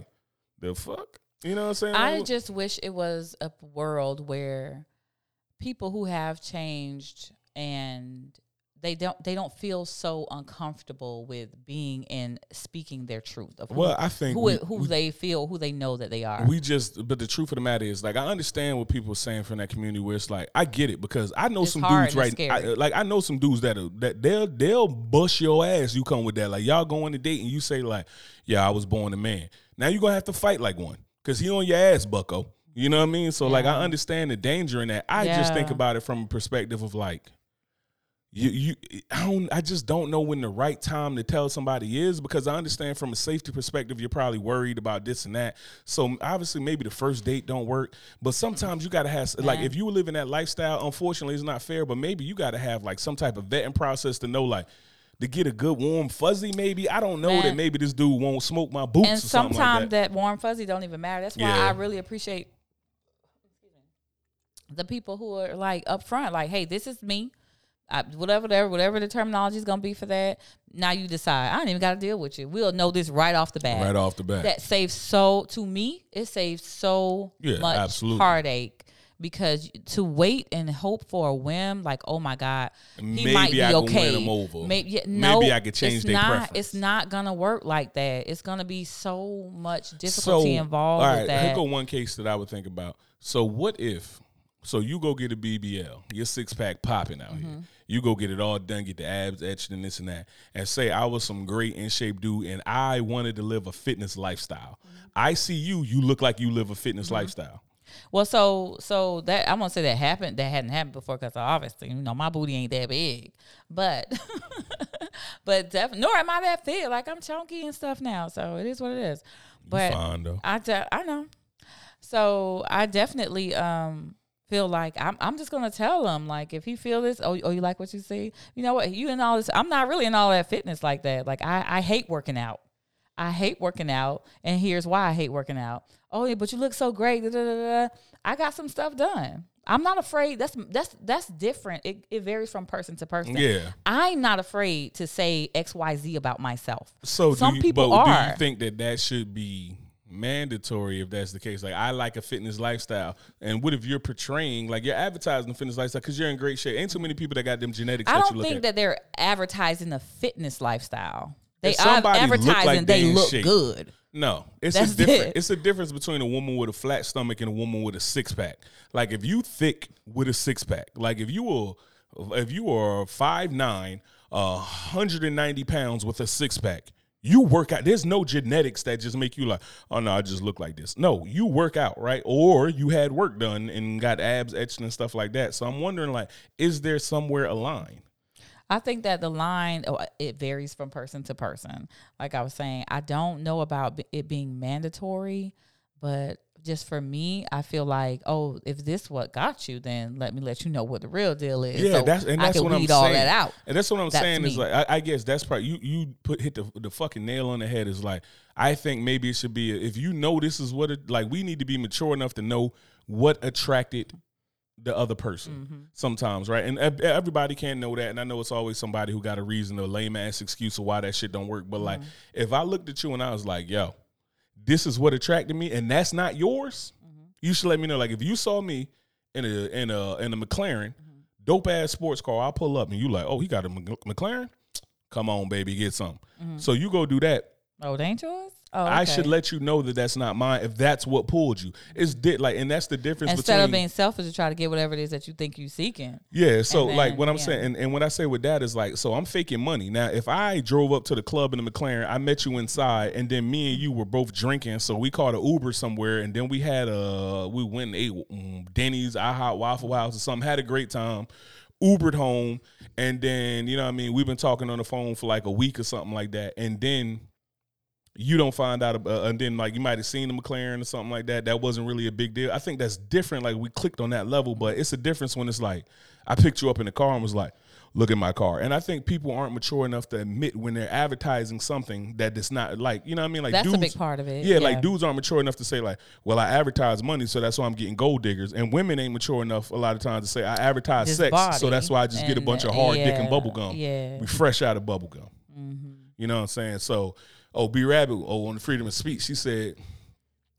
the fuck? You know what I'm saying? I Like, just wish it was a world where people who have changed and they don't they don't feel so uncomfortable with being and speaking their truth of who, well, I think who, we, who we- they feel who they know that they are. We just, but the truth of the matter is, like, I understand what people are saying from that community. Where it's like, I get it because I know It's some dudes right. I, like, I know some dudes that are, that they'll they'll bust your ass. You come with that, like, y'all go on a date and you say like, yeah, I was born a man. Now you're gonna have to fight like one because he on your ass, Bucko. You know what I mean? So like, I understand the danger in that. I just think about it from a perspective of like. You, you, I don't. I just don't know when the right time to tell somebody is because I understand from a safety perspective, you're probably worried about this and that. So obviously, maybe the first date don't work, but sometimes you gotta have like if you live in that lifestyle. Unfortunately, it's not fair, but maybe you gotta have like some type of vetting process to know like to get a good warm fuzzy. Maybe I don't know that maybe this dude won't smoke my boots and or something sometimes like that. that. warm fuzzy don't even matter. That's why Yeah. I really appreciate the people who are like upfront, like, "Hey, this is me." I, whatever, whatever, whatever the terminology is gonna be for that. Now you decide. I don't even got to deal with you. We'll know this right off the bat. Right off the bat. That saves so to me. It saves so Yeah, much absolutely. heartache because to wait and hope for a whim, like, oh my god, he Maybe might be I can win okay. him over. Maybe, yeah, Maybe I could change their not, preference. It's not gonna work like that. It's gonna be so much difficulty involved all with right, that. Here go one case that I would think about. So what if? So you go get a BBL, your six pack popping out Mm-hmm. here. You go get it all done, get the abs etched and this and that, and say I was some great in shape dude and I wanted to live a fitness lifestyle. Mm-hmm. I see you. You look like you live a fitness lifestyle. Well, so so that I'm gonna say that happened. That hadn't happened before because obviously you know my booty ain't that big, but (laughs) but definitely nor am I that fit. Like I'm chunky and stuff now, so it is what it is. But fine. I de- I know. So I definitely um feel like I'm I'm just gonna tell him like if he feel this oh oh you like what you see you know what you and all this I'm not really in all that fitness like that like I I hate working out I hate working out and here's why I hate working out oh yeah but you look so great da, da, da. I got some stuff done I'm not afraid that's that's that's different it, it varies from person to person Yeah. I'm not afraid to say X Y Z about myself So some you, people but do are you think that that should be mandatory if that's the case? Like I like a fitness lifestyle, and what if you're portraying like you're advertising a fitness lifestyle because you're in great shape? Ain't too many people that got them genetics. I don't think at. that they're advertising a fitness lifestyle. They are advertising like they they look shape. good. No, it's That's a different. it. It's a difference between a woman with a flat stomach and a woman with a six pack. Like if you thick with a six pack, like if you were, if you are five nine, uh, hundred and ninety pounds with a six pack, you work out. There's no genetics that just make you like, oh no, I just look like this. No, you work out, right? Or you had work done and got abs etched and stuff like that. So I'm wondering, like, is there somewhere a line? I think that the line oh, it varies from person to person. Like I was saying, I don't know about it being mandatory, but just for me, I feel like, oh, if this what got you, then let me let you know what the real deal is. Yeah, So that's and I that's what I'm saying. all that out. And that's what I'm That's saying is like I, I guess that's probably you you put hit the the fucking nail on the head is like I think maybe it should be if you know this is what it like we need to be mature enough to know what attracted the other person Mm-hmm. sometimes right and everybody can't know that and i know it's always somebody who got a reason a lame ass excuse of why that shit don't work but like Mm-hmm. if i looked at you and i was like yo this is what attracted me and that's not yours Mm-hmm. you should let me know like if you saw me in a in a in a mclaren Mm-hmm. dope ass sports car i'll pull up and you like oh he got a mclaren come on baby get some so you go do that Oh, they ain't yours? Oh, I should let you know that that's not mine if that's what pulled you. It's di- like, and that's the difference Instead between of being selfish to try to get whatever it is that you think you're seeking. yeah. So And like what I'm yeah. saying, and, and what I say with that is like, so I'm faking money. Now, if I drove up to the club in the McLaren, I met you inside, and then me and you were both drinking, so we called an Uber somewhere, and then we had a we went and ate um, Denny's, IHOP, Waffle House, or something. Had a great time. Ubered home, and then you know what I mean. We've been talking on the phone for like a week or something like that, and then you don't find out, about, and then like you might have seen the McLaren or something like that. That wasn't really a big deal. I think that's different. Like we clicked on that level, but it's a difference when it's like I picked you up in the car and was like, "Look at my car." And I think people aren't mature enough to admit when they're advertising something that it's not like you know what I mean. Like That's a dudes, big part of it, Yeah, yeah. like dudes aren't mature enough to say like, "Well, I advertise money, so that's why I'm getting gold diggers." And women ain't mature enough a lot of times to say, "I advertise sex, so that's why I just get a bunch of uh, hard dick and yeah, bubble gum." yeah. Mm-hmm. we fresh out of bubble gum. You know what I'm saying? So, oh, B Rabbit, oh, on the freedom of speech, she said,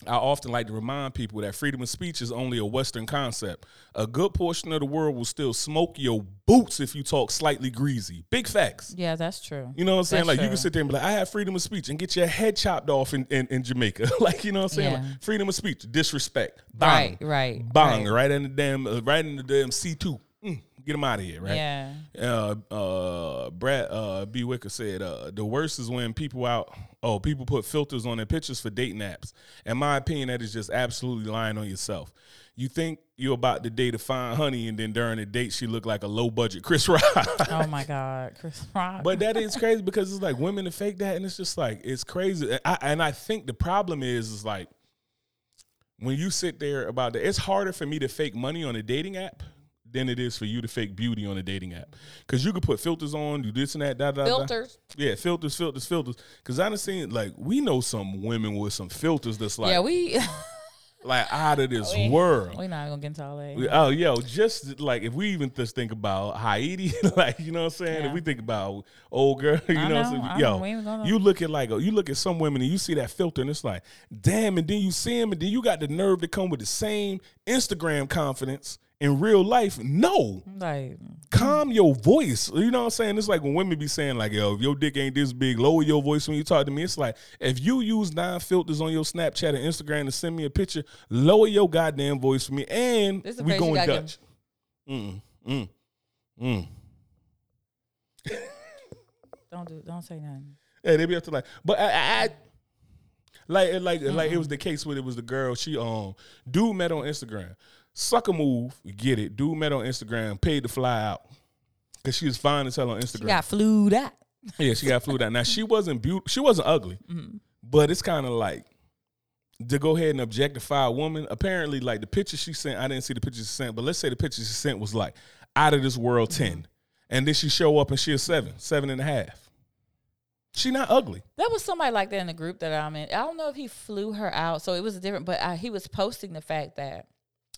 I often like to remind people that freedom of speech is only a Western concept. A good portion of the world will still smoke your boots if you talk slightly greasy. Big facts. Yeah, that's true. You know what I'm saying? That's like you can sit there and be like, I have freedom of speech and get your head chopped off in, in, in Jamaica. (laughs) like, you know what I'm saying? Yeah. Like, freedom of speech, disrespect. Bang. Right, right, Bang, right. right in the damn uh, right in the damn C2. Mm, get them out of here, right? Yeah. uh, uh, Brad uh, B. Wicker said uh, the worst is when people out. Oh, people put filters on their pictures for dating apps. In my opinion, that is just absolutely lying on yourself. You think you're about to date a fine honey, and then during the date, she looked like a low budget Chris (laughs) Rock. Oh my God, Chris Rock. but that is crazy (laughs) because it's like women to fake that, and it's just like it's crazy. And I, and I think the problem is is like when you sit there about that, it's harder for me to fake money on a dating app than it is for you to fake beauty on a dating app. Because you could put filters on, do this and that, da da da. filters. Yeah, filters, filters, filters. Because I done seen like we know some women with some filters that's like yeah, we (laughs) like out of this we- world. we not gonna get into all that. We- Oh, yo, just like if we even just think about Haiti, (laughs) like you know what I'm saying. If we think about old girl, (laughs) you I know, what I'm saying. know, Yo, gonna- you look at like you look at some women and you see that filter and it's like, damn. And then you see him and then you got the nerve to come with the same Instagram confidence in real life. No, Like calm your voice. You know what I'm saying? It's like when women be saying like, yo, if your dick ain't this big, lower your voice when you talk to me. It's like if you use nine filters on your Snapchat and Instagram to send me a picture, lower your goddamn voice for me, and This we going Dutch. Mm, mm, mm. don't do don't say nothing. Yeah, they be up to like, but I, I, I like, like, like it was the case where it was the girl. She um, dude met on Instagram, sucker move, get it. Dude met on Instagram, paid to fly out because she was fine as hell on Instagram. She got flued out. Yeah, she got flew down. Now she wasn't beautiful. She wasn't ugly, (laughs) mm-hmm. but it's kind of like to go ahead and objectify a woman. Apparently, like the picture she sent, I didn't see the picture she sent, but let's say the picture she sent was like out of this world mm-hmm. 10 and then she show up and she a seven, seven and a half. She not ugly. There was somebody like that in the group that I'm in. I don't know if he flew her out, so it was different. But I, he was posting the fact that,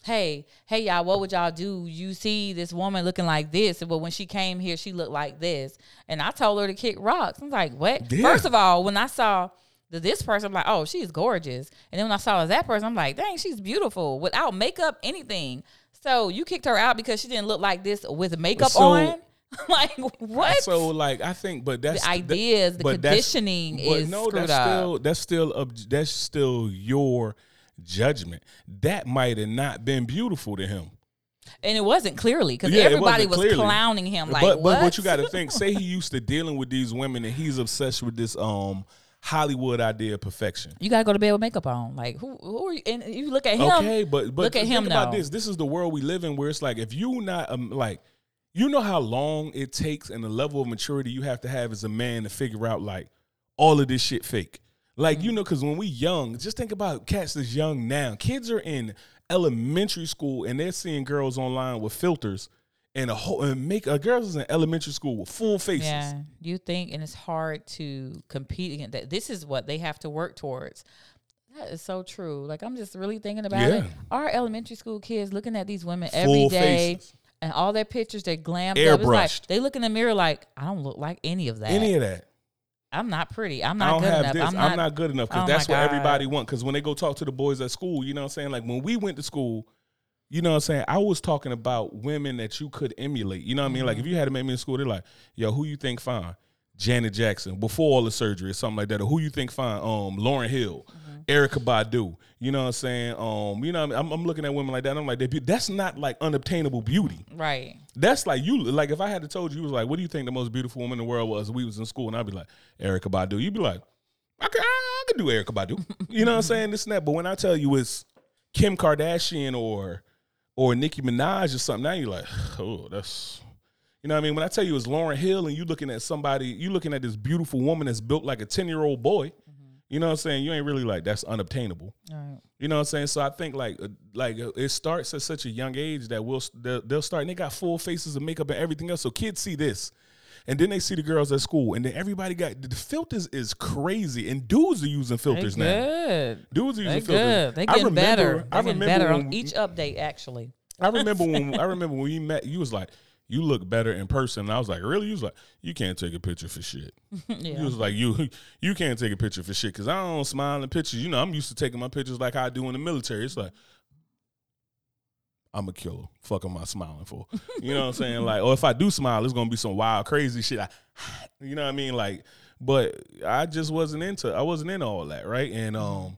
hey, hey y'all, what would y'all do? You see this woman looking like this, but when she came here, she looked like this. And I told her to kick rocks. I'm like, what? Yeah. First of all, when I saw the, this person, I'm like, oh, she's gorgeous. And then when I saw that person, I'm like, dang, she's beautiful without makeup, anything. So you kicked her out because she didn't look like this with makeup So- on? (laughs) like what? So like I think, but that's the ideas, the conditioning is no, screwed that's up. still that's still that's still your judgment. That might have not been beautiful to him. and it wasn't clearly because Yeah, everybody wasn't clearly. clowning him. Like, but but what? what you got to think? Say he (laughs) used to dealing with these women, and he's obsessed with this um Hollywood idea of perfection. you gotta go to bed with makeup on. Like, who? Who are you? And you look at him. Okay, but but look at him about now. this. This is the world we live in, where it's like if you not um, like, you know how long it takes and the level of maturity you have to have as a man to figure out like all of this shit fake. Like Mm-hmm. you know, because when we young, just think about cats that's young now. Kids are in elementary school and they're seeing girls online with filters and a whole and make a girls is in elementary school with full faces. Yeah, you think, and it's hard to compete against that. This is what they have to work towards. That is so true. Like I'm just really thinking about it. Our elementary school kids looking at these women every day, faces. and all their pictures they're up. It's like Airbrushed. they look in the mirror like I don't look like any of that. Any of that. I'm not pretty. I'm not I don't good have enough. this. I'm I'm not. not, good enough because Oh that's what everybody want. Because when they go talk to the boys at school, you know what I'm saying? Like when we went to school, you know what I'm saying? I was talking about women that you could emulate. You know what I mean? Like Mm-hmm. if you had a man in school, they're like, yo, who you think fine? Janet Jackson before all the surgery or something like that. Or who you think fine? Um, Lauryn Hill, Mm-hmm. Erykah Badu. You know what I'm saying? Um, you know, I mean? I'm, I'm looking at women like that. And I'm like, be- that's not like unobtainable beauty. right. That's like you. Like if I had to told you, you was like, what do you think the most beautiful woman in the world was? We was in school, and I'd be like, Erykah Badu. You'd be like, I could, I could do Erykah Badu. You know what I'm (laughs) saying? This and that. But when I tell you it's Kim Kardashian or or Nicki Minaj or something, now you're like, (sighs) oh, that's. You know what I mean? When I tell you it's Lauryn Hill and you looking at somebody, you looking at this beautiful woman that's built like a 10 year old boy. You know what I'm saying? You ain't really like that's unobtainable. Right. You know what I'm saying? So I think like uh, like uh, it starts at such a young age that we'll they'll, they'll start and they got full faces of makeup and everything else. So kids see this, and then they see the girls at school, and then everybody got the filters is crazy, and dudes are using They filters now. Dudes are using They filters. good. They I getting remember- better. They I remember better when, on each update. Actually, I remember when (laughs) I remember when we met. You was like, you look better in person. And I was like, really? He was like, you can't take a picture for shit. (laughs) yeah. He was like, you you can't take a picture for shit because I don't smile in pictures. You know, I'm used to taking my pictures like I do in the military. It's like, I'm a killer. Fuck am I smiling for? (laughs) You know what I'm saying? Like, or if I do smile, it's gonna be some wild, crazy shit. I, (sighs) you know what I mean? Like, but I just wasn't into. I wasn't into all that, right? And um,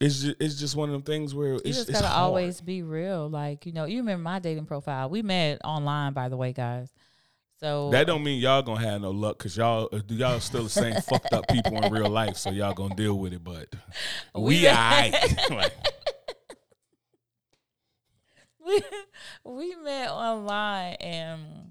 it's just it's just one of them things where You it's just it's gotta hard. always be real. Like, you know, you remember my dating profile. We met online, by the way, guys. So That don't mean y'all gonna have no luck because y'all uh, y'all still the same fucked up people in real life, so y'all gonna deal with it. But (laughs) we, We- (laughs) (laughs) like, we, we met online and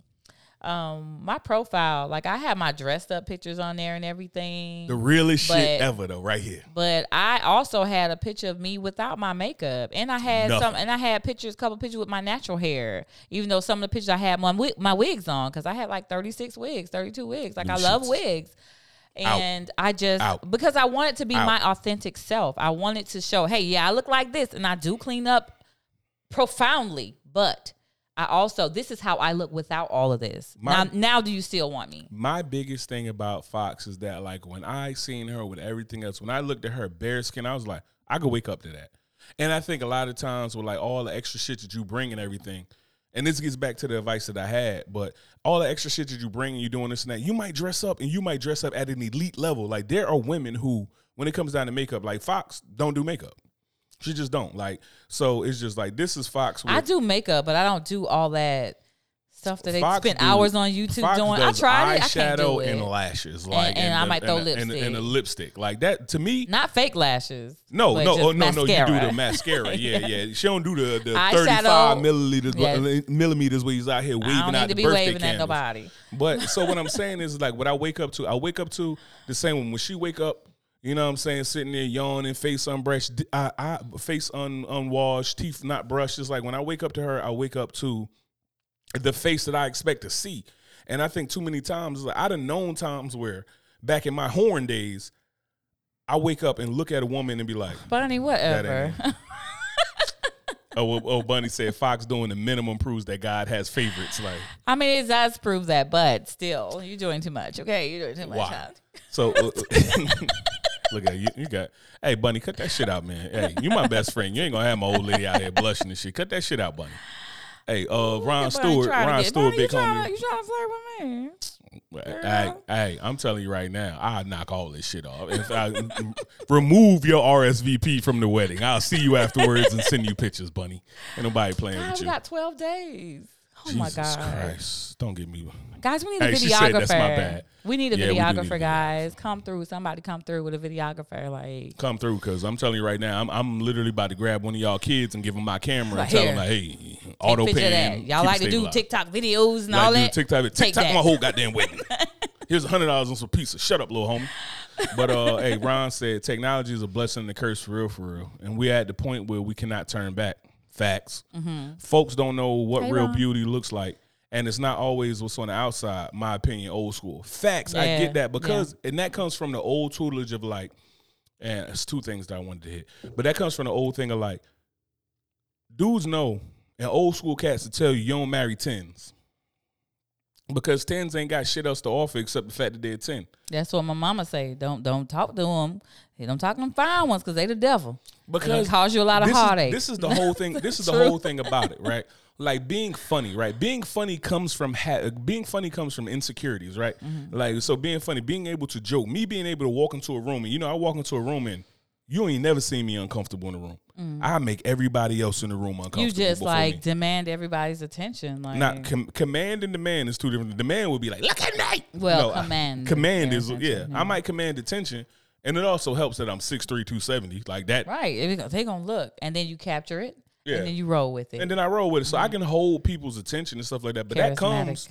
um my profile, like I have my dressed up pictures on there and everything. the realest shit ever though, right here. But I also had a picture of me without my makeup, and I had some, and I had pictures, couple pictures with my natural hair. Even though some of the pictures I had my wig, my wigs on, because I had like thirty six wigs, thirty two wigs. Like I love shits. wigs, Out. and I just Out. because I wanted to be Out. my authentic self. I wanted to show, hey, yeah, I look like this, and I do clean up profoundly, but. I also this is how I look without all of this. My- now, now do you still want me? My biggest thing about Fox is that like when I seen her with everything else, when I looked at her bare skin, I was like, I could wake up to that. And I think a lot of times with like all the extra shit that you bring and everything, and this gets back to the advice that I had, but all the extra shit that you bring and you doing this and that, you might dress up and you might dress up at an elite level. Like there are women who, when it comes down to makeup, like Fox don't do makeup. She just don't. Like, so it's just like this is Fox. I do makeup, but I don't do all that stuff that they Fox spend do- hours on YouTube Fox doing. I tried it. I can't do eyeshadow it. and lashes, like, and I the- might throw and, a- and, a- and a lipstick. lipstick, like that. To me, Not fake lashes. no, no, oh, no, no. You do the mascara, yeah, (laughs) yeah. She don't do the the Eyeshadow. thirty five milliliters Yes. Uh, millimeters where he's out here waving I don't out need to the be waving at nobody. But so what I'm (laughs) saying is like what I wake up to, I wake up to the same one. When she wake up, you know what I'm saying, sitting there yawning, face unbrushed, I, I, face un, unwashed, teeth not brushed. It's like when I wake up to her, I wake up to the face that I expect to see. And I think too many times, like I done known times where back in my horn days, I wake up and look at a woman and be like, Bunny, whatever. oh, oh, Bunny said Fox doing the minimum proves that God has favorites. Like, I mean, it does prove that, but still, you're doing too much. Okay, you're doing too much. Why? huh? So uh, (laughs) (laughs) look at you. You got hey Bunny, cut that shit out, man. Hey, you my best friend. You ain't gonna have my old lady out here blushing and shit. Cut that shit out, Bunny. Hey, uh, Ron Stewart, Ron Stewart, Bunny, you big trying homie. to- You trying to flirt with me? Hey, hey, I'm telling you right now, I knock all this shit off. If I (laughs) remove your RSVP from the wedding, I'll see you afterwards and send you pictures, Bunny. Ain't nobody playing God, with we you. got 12 days. Oh Jesus my God. Christ, don't get me. Guys, we need a Hey, she videographer. that's my bad. We need a Yeah, need videographer, a guys. Come through. Somebody come through with a videographer. Like, come through because I'm telling you right now, I'm, I'm literally about to grab one of y'all kids and give them my camera and tell here. them like, hey, take auto pan. Y'all like to do TikTok videos and like all that. TikTok, Take TikTok that. my whole goddamn (laughs) wedding. Here's a hundred dollars on some pizza. Shut up, little homie. But uh, hey, Ron said technology is a blessing and a curse for real, for real. And we're at the point where we cannot turn back. Facts. Folks don't know what Mm-hmm. Hey, real Ron. beauty looks like. And it's not always what's on the outside, my opinion, old school. Facts, I get that because and that comes from the old tutelage of like, and it's two things that I wanted to hit. But that comes from the old thing of like, dudes know and old school cats to tell you you don't marry tens. Because tens ain't got shit else to offer except the fact that they're ten. That's what my mama say. Don't don't talk to them. Hey, don't talk to them fine ones because they the devil. Because Because cause you a lot of this is, heartache. this is the whole thing. This is the (laughs) whole thing about it, right? Like being funny, right? Being funny comes from ha- being funny comes from insecurities, right? Mm-hmm. Like so, being funny, being able to joke, me being able to walk into a room, and you know, I walk into a room and you ain't never seen me uncomfortable in a room. I make everybody else in the room uncomfortable. Mm. you just like me. demand everybody's attention. Like Not com- command and demand is two different. Demand would be like, look at me. Well, I- command Command their is yeah. attention, I might command attention, and it also helps that I'm 6'3", 270. Like that. right. If it- They gonna look, and then you capture it, Yeah. and then you roll with it. And then I roll with it, so I mm-hmm. can hold people's attention and stuff like that. But that comes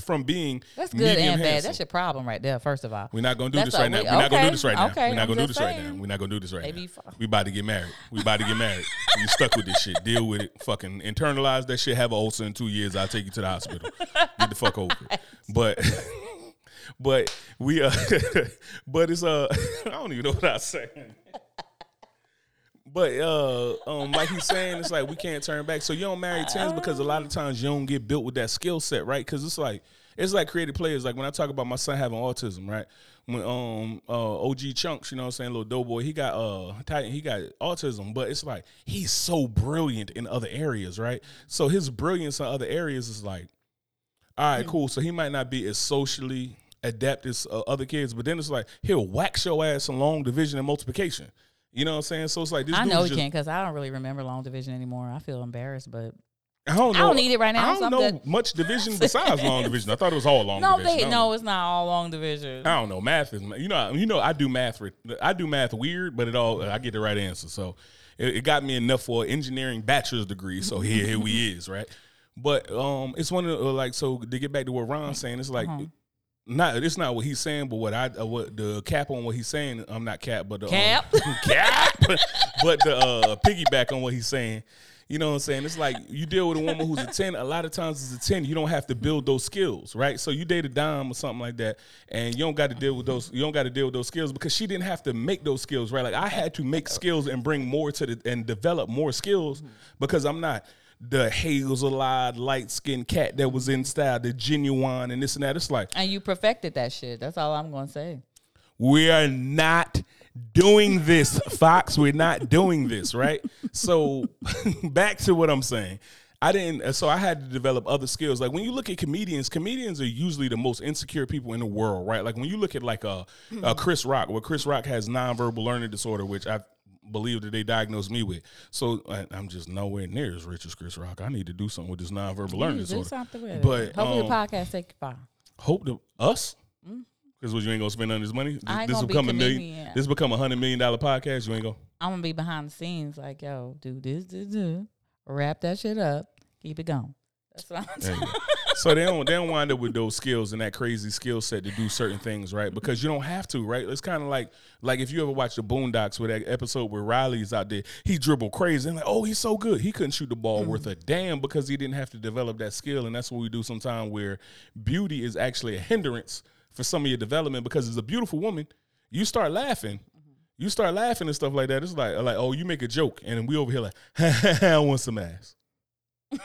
from being That's good and bad. That's your problem right there. First of all, We're not gonna do That's this right now. we- We're not gonna do this right now. We're not gonna do this right now. We're not gonna do this right now. We about to get married. We about to get married. you stuck with this shit. Deal with it. Fucking internalize that shit. Have an ulcer in two years. I'll take you to the hospital. Get the fuck over it. (laughs) But (laughs) but we uh (laughs) but it's uh (laughs) I don't even know what I'm saying. But uh, um, like he's saying, it's like we can't turn back. So you don't marry tens because a lot of times you don't get built with that skill set, right? Because it's like it's like creative players. Like when I talk about my son having autism, right? When um uh, OG Chunks, you know what I'm saying, little doughboy, he got uh Titan, he got autism, but it's like he's so brilliant in other areas, right? So his brilliance in other areas is like, all right, cool. So he might not be as socially adept as uh, other kids, but then it's like he'll whack your ass in long division and multiplication. You know what I'm saying? So it's like this. I know he just, can't because I don't really remember long division anymore. I feel embarrassed, but I don't I don't need it right now, I don't I'm know good. much division (laughs) besides long division. I thought it was all long no, division. They, no, it's not all long division. I don't know. Math is you know you know I do math I do math weird, but it all I get the right answer. So it, it got me enough for an engineering bachelor's degree. So here here we (laughs) is right. But um, it's one of the, like so to get back to what Ron's saying, it's like. Uh-huh. Not it's not what he's saying, but what I uh, what the cap on what he's saying. I'm not cap, but the, um, (laughs) Cap? cap, (laughs) but the uh, piggyback on what he's saying. You know what I'm saying? It's like you deal with a woman who's a 10. A lot of times as a 10, you don't have to build those skills, right? So you date a dime or something like that, and you don't got to deal with those, you don't got to deal with those skills because she didn't have to make those skills, right? Like I had to make skills and bring more to the and develop more skills because I'm not the hazel-eyed, light-skinned cat that was in style, the genuine and this and that. It's like And you perfected that shit. That's all I'm gonna say. we are not doing this, Fox. We're not doing this, right? So (laughs) back to what I'm saying. I didn't, uh, so I had to develop other skills. Like when you look at comedians, comedians are usually the most insecure people in the world, right? Like when you look at like a, a hmm. Chris Rock, where Chris Rock has nonverbal learning disorder, which I believe that they diagnosed me with. So I, I'm just nowhere near as rich as Chris Rock. I need to do something with this nonverbal learning You do disorder. something with But, it. Hopefully um, the podcast take you far. Hope to us. Because what you ain't gonna spend on this money. This, Mm. I ain't this will be become a million. This become a hundred million dollar podcast. You ain't gonna. I'm gonna be behind the scenes, like, yo, do this, this, this. Wrap that shit up. Keep it going. That's what I'm saying. (laughs) so they don't they don't wind up with those skills and that crazy skill set to do certain things, right? Because you don't have to, right? It's kind of like like if you ever watch the Boondocks with that episode where Riley's out there, he dribbled crazy and like, oh, he's so good. He couldn't shoot the ball mm-hmm. worth a damn because he didn't have to develop that skill. And that's what we do sometimes where beauty is actually a hindrance for some of your development because as a beautiful woman, you start laughing. Mm-hmm. You start laughing and stuff like that. It's like, like, oh, you make a joke, and we over here like, (laughs) I want some ass. (laughs)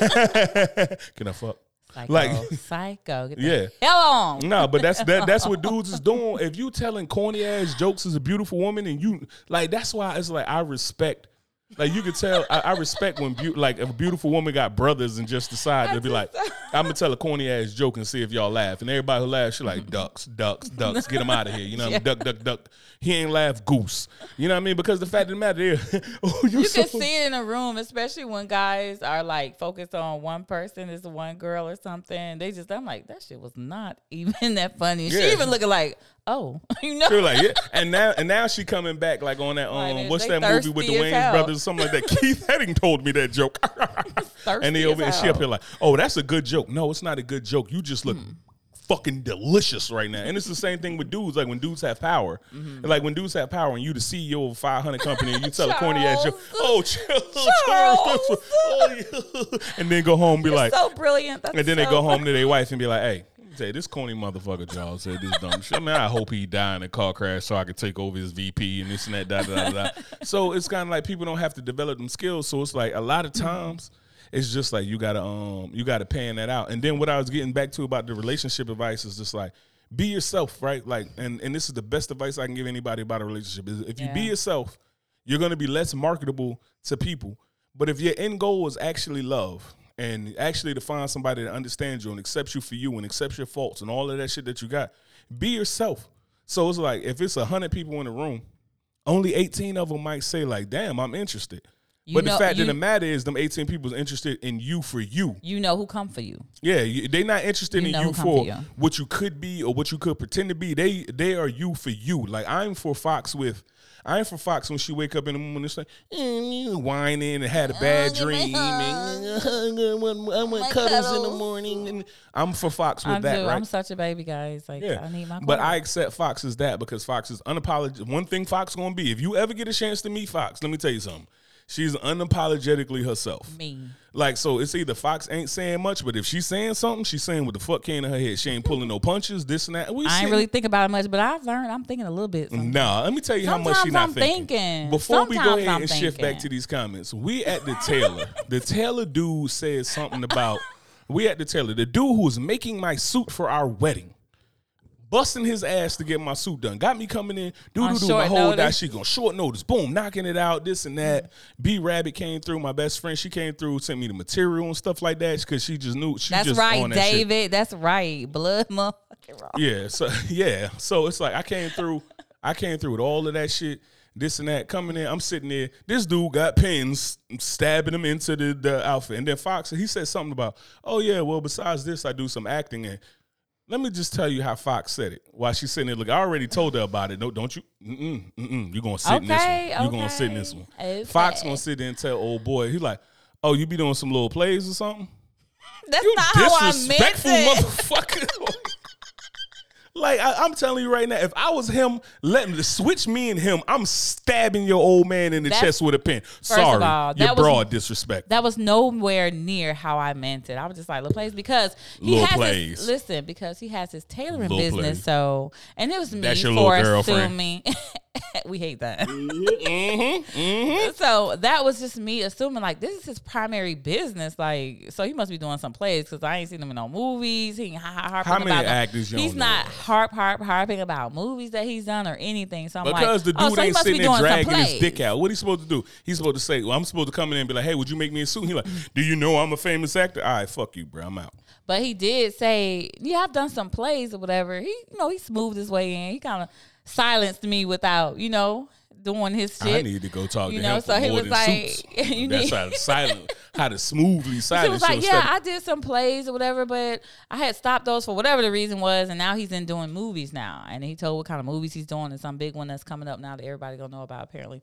(laughs) Can I fuck? Psycho. Like- psycho. Get Yeah. Hell on. No, but that's that, that's what (laughs) dudes is doing. If you telling corny ass jokes as a beautiful woman, and you like, that's why it's like I respect. Like you could tell, I, I respect when beau- like if a beautiful woman got brothers and just decide to be like, I'm gonna tell a corny ass joke and see if y'all laugh, and everybody who laughs, she like mm-hmm. ducks, ducks, ducks, get him out of here. You know, what I mean? (laughs) duck, duck, duck. He ain't laugh, goose. You know what I mean? Because the fact of the matter is, (laughs) oh, you, so, can see it in a room, especially when guys are like focused on one person, it's one girl or something. They just, I'm like, that shit was not (laughs) even that funny. Yeah. She even looking like, oh, (laughs) you know, was like, yeah. And now and now she coming back like on that um what's that movie with the thirsty as Wayans hell. brothers or something like that. (laughs) Keith Hadding told me that joke. (laughs) and they over and she up here like, oh, that's a good joke. No, it's not a good joke. You just look Hmm. fucking delicious right now. And it's the same thing with dudes. Like when dudes have power, Mm-hmm. like when dudes have power, and you the CEO of a 500 company, and you tell a corny ass joke, Charles. oh, Charles, oh, yeah. and then go home and be like, so brilliant. That's and then they go home to their wife and be like, hey. Say this corny motherfucker, Charles said this dumb shit. Man, I hope he die in a car crash so I could take over his VP and this and that, da da da da. (laughs) so it's kind of like people don't have to develop them skills. So it's like a lot of times it's just like you gotta um you gotta pan that out. And then what I was getting back to about the relationship advice is just like be yourself, right? Like and and this is the best advice I can give anybody about a relationship is if you be yourself, you're gonna be less marketable to people. But if your end goal is actually love and actually to find somebody that understands you and accepts you for you and accepts your faults and all of that shit that you got, be yourself. So it's like if it's a hundred people in the room, only 18 of them might say like, "Damn, I'm interested." You but the fact you- of the matter is, them 18 people is interested in you for you. You know who come for you. Yeah, they not interested You in you for for you. what you could be or what you could pretend to be. They they are you for you. Like I'm for Fox with. I'm for Fox when she wake up in the morning, it's like mm, whining and had a bad give dream. And, (laughs) I want, I cuddles in the morning. And I'm for Fox with I that, right? I'm such a baby, guys. Like Yeah, I need my. but I accept Fox as that because Fox is unapologetic. One thing Fox gonna be, if you ever get a chance to meet Fox, let me tell you something. She's unapologetically herself. Me. Like so, it's either Fox ain't saying much, but if she's saying something, she's saying what the fuck came in her head. She ain't pulling no punches, this and that. We I ain't really think about it much, but I've learned. I'm thinking a little bit. sometimes. Nah, let me tell you how much she Sometimes not I'm thinking. thinking. Before we go ahead I'm and shift back to these comments, we at the tailor. the tailor dude said something about we at the tailor. The dude who's making my suit for our wedding. Busting his ass to get my suit done. Got me coming in, do do do my whole shit on short notice. Boom, knocking it out, this and that. B Rabbit came through, my best friend. She came through, sent me the material and stuff like that because she just knew she That's just right, on that shit. David. That's right. Blood (laughs) motherfucking raw. Yeah, so (laughs) yeah, so it's like I came through, I came through with all of that shit, this and that coming in. I'm sitting there. This dude got pins stabbing him into the, the outfit, and then Fox he said something about, oh yeah, well besides this, I do some acting and. Let me just tell you how Fox said it while she's sitting there. Look, I already told her about it. No, don't you? Mm-mm, mm-mm. You're gonna sit in this one. You're gonna sit in this one. okay. Fox gonna sit there and tell old boy. He like, oh, you be doing some little plays or something? That's You not how I meant disrespectful it. motherfucker. (laughs) like I, I'm telling you right now, if I was him, let me switch me and him. I'm stabbing your old man in the That's- chest with a pen. Sorry, all, you're was- broad disrespect. That was nowhere near how I meant it. I was just like little plays because he Little has plays. his listen because he has his tailoring business. plays. So and it was me That's your for assuming (laughs) (laughs) we hate that. mm-hmm, mm-hmm. so that was just me assuming like this is his primary business. Like so he must be doing some plays because I ain't seen him in no movies. He ain't har- harping How many about actors He's don't know harp harp harping about movies that he's done or anything. So I'm Because like, the dude oh, so ain't must be sitting there doing dragging his dick out. What he supposed to do? He's supposed to say, "Well, I'm supposed to come in and be like, hey, would you make me a suit?" He like, "Do you know I'm a famous actor?" All right, fuck you, bro. I'm out. But he did say, "Yeah, I've done some plays or whatever." He, you know, he smoothed his way in. He kind of silenced me without, you know, doing his shit. I need to go talk You to know, him so for he more was like, (laughs) you That's how to silent, how to smoothly (laughs) silence was like, "Yeah, stuff. I did some plays or whatever, but I had stopped those for whatever the reason was, and now he's in doing movies now." And he told what kind of movies he's doing, and some big one that's coming up now that everybody gonna know about apparently.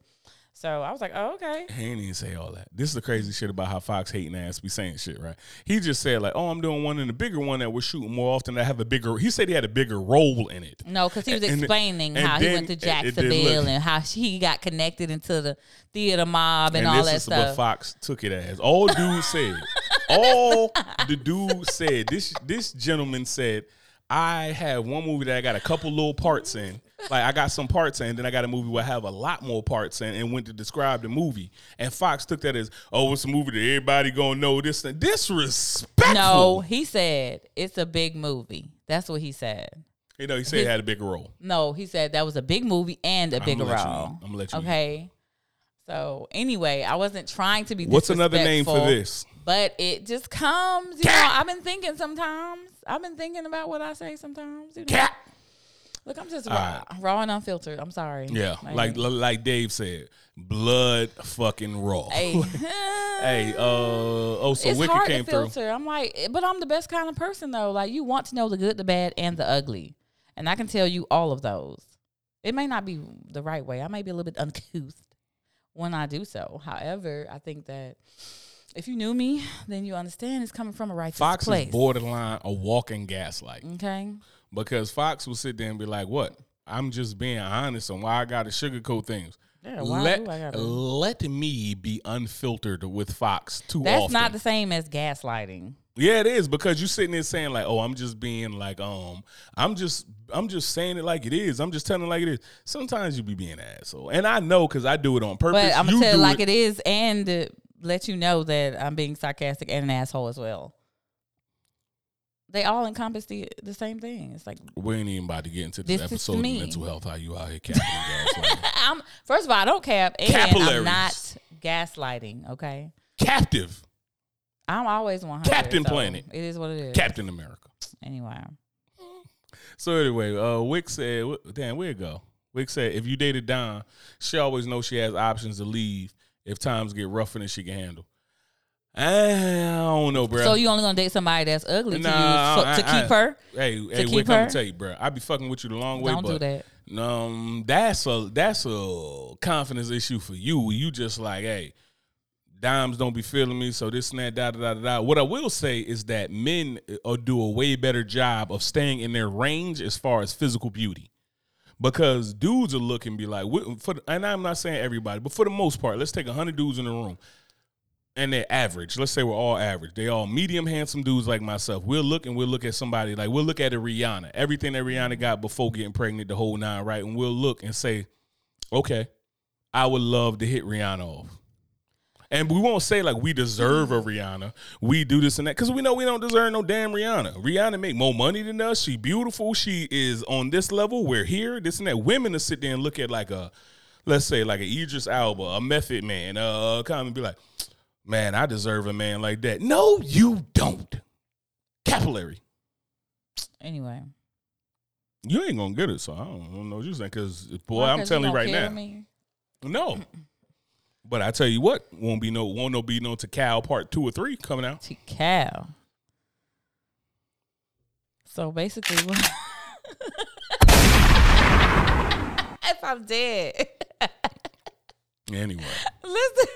So I was like, "Oh, okay." He ain't even say all that. This is the crazy shit about how Fox hating ass be saying shit, right? He just said like, "Oh, I'm doing one in the bigger one that we're shooting more often. That have a bigger." He said he had a bigger role in it. No, because he was And- and- explaining and how then- he went to and- and Jacksonville and how he got connected into the theater mob and, And all this that is stuff. what Fox took it as. All dude said, all the dude said. This this gentleman said, "I have one movie that I got a couple little parts in." Like I got some parts in, then I got a movie where I have a lot more parts in, and went to describe the movie. And Fox took that as, "Oh, it's a movie that everybody gonna know." This and disrespectful. No, he said it's a big movie. That's what he said. You know, he said he had a bigger role. No, he said that was a big movie and a bigger let you role. I'ma let you. Okay. So anyway, I wasn't trying to be. What's another name for this? But it just comes. You know, I've been thinking sometimes. I've been thinking about what I say sometimes. You know? Cat. Look, I'm just raw, raw and unfiltered. I'm sorry. Yeah, like like Dave said, blood fucking raw. Hey, (laughs) Hey, uh, oh, so it's Wicked hard came to through. filter. I'm like, but I'm the best kind of person though. Like you want to know the good, the bad, and the ugly, and I can tell you all of those. It may not be the right way. I may be a little bit uncouth when I do so. However, I think that if you knew me, then you understand it's coming from a righteous Fox place. is borderline a walking gaslight Okay. Because Fox will sit there and be like, "What? I'm just being honest on why I got to sugarcoat things." Yeah, let gotta- let me be unfiltered with Fox too That's often. not the same as gaslighting. yeah, it is because you're sitting there saying like, "Oh, I'm just being like, um, I'm just, I'm just saying it like it is. I'm just telling it like it is." Sometimes you be being an asshole, and I know because I do it on purpose. But I'm gonna tell do it like it is, and let you know that I'm being sarcastic and an asshole as well. They all encompass the the same thing. It's like We ain't even about to get into this, This episode of mental health. How you out here gaslighting. (laughs) I'm first of all, I don't cap, and Capillaries. I'm not gaslighting. Okay, Captive, I'm always 100. Captain so Planet. It is what it is. Captain America. Anyway, So anyway, uh, Wick said, "Damn, where'd it go?" Wick said, "If you dated Don, she always knows she has options to leave if times get rougher than she can handle." I don't know, bro. so you only gonna date somebody that's ugly Nah, to you so, I- to I- keep her? hey, hey, keep Wick, I'm her? gonna tell you, bro. I be fucking with you the long way, Don't but do that. um, that's a that's a confidence issue for you. You just like, hey, dimes don't be feeling me, so this and that, da da da da. da. What I will say is that men uh, do a way better job of staying in their range as far as physical beauty, because dudes are looking be like for and I'm not saying everybody, but for the most part, let's take hundred dudes in the room. And they're average. Let's say we're all average. They all medium handsome dudes like myself. We'll look and we'll look at somebody like we'll look at a Rihanna. Everything that Rihanna got before getting pregnant, the whole nine, right? And we'll look and say, okay, I would love to hit Rihanna off. And we won't say like we deserve a Rihanna. We do this and that because we know we don't deserve no damn Rihanna. Rihanna make more money than us. She beautiful. She is on this level. We're here. This and that. Women to sit there and look at like a, let's say like a Idris Elba, a Method Man, uh, come and be like, man, I deserve a man like that. No, you don't. Capillary. Anyway, You ain't gonna get it, so I don't, I don't know what you're saying. Because boy, Why? I'm 'Cause telling you right now, me? no. (laughs) But I tell you what, won't be no, won't no be no to Cal Part Two or Three coming out. to Cal. So basically, (laughs) if I'm dead, Anyway, (laughs) listen,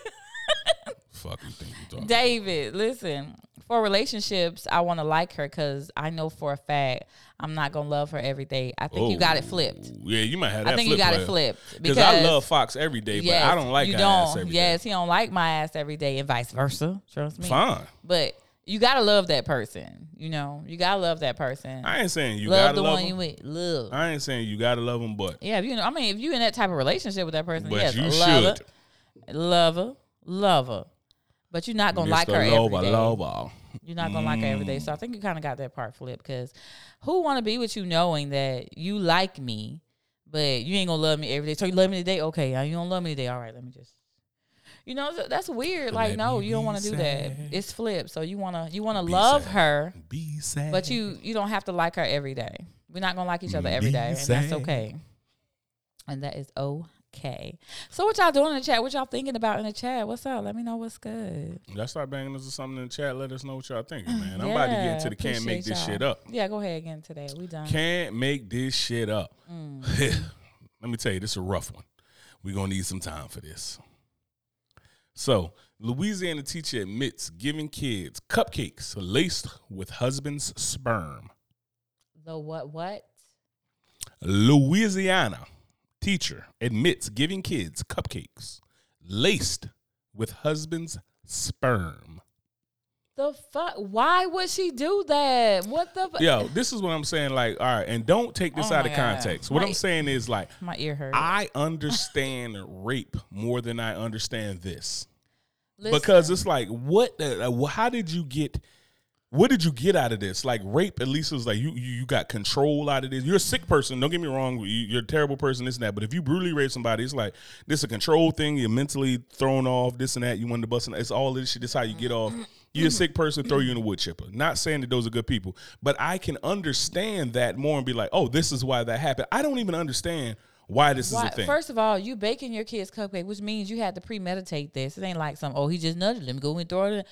fuck you think you talking? David, listen. For relationships, I want to like her because I know for a fact I'm not gonna love her every day. I think you got it oh, flipped. Oh, Yeah, you might have that. I think you got it flipped Because I love Fox every day, but I don't like you don't. every day. yes, he don't like my ass every day, and vice versa. Trust me. Fine. But you gotta love that person. You know, you gotta love that person. I ain't saying you love gotta the love the one you them. with. Love. I ain't saying you gotta love them, but Yeah, if you know, I mean, if you in that type of relationship with that person, but yes, you love should. her, love her, love her. But you're not gonna like her every day. You're not gonna like her every day. So I think you kind of got that part flipped. Because who want to be with you knowing that you like me, but you ain't gonna love me every day? So you love me today, okay? You don't love me today, all right? Let me just. You know that's weird. Like Let no, you don't want to do that. It's flipped. So you wanna you wanna Be love sad. her, Be sad. but you you don't have to like her every day. We're not gonna like each other every Be day, and that's okay. And that is okay. So what y'all doing in the chat? What y'all thinking about in the chat? What's up? Let me know what's good. Y'all start banging us or something in the chat. Let us know what y'all thinking, (sighs) man. I'm about to get into the can't make this y'all. shit up. Yeah, go ahead again today. We done. Can't make this shit up. Mm. (laughs) Let me tell you, this is a rough one. We're gonna need some time for this. So, Louisiana teacher admits giving kids cupcakes laced with husband's sperm. The what? What? Louisiana teacher admits giving kids cupcakes laced with husband's sperm. The fuck? Why would she do that? What the? fu- Yo, this is what I'm saying. Like, all right, and don't take this Oh out my of God. context. What I'm saying is like, My ear hurt. I understand rape more than I understand this. Listen, because it's like what the, how did you get what did you get out of this like rape at least it was like you, you you got control out of this you're a sick person don't get me wrong you, you're a terrible person this and that but if you brutally rape somebody it's like this is a control thing you're mentally thrown off this and that you want to bust and it's all this shit this is how you get off you're a sick person throw you in a wood chipper not saying that those are good people but i can understand that more and be like oh this is why that happened i don't even understand why this why, is a thing first of all, you baking your kids cupcake, which means you had to premeditate this. It ain't like some oh he just nudged. Let me go and throw it. in.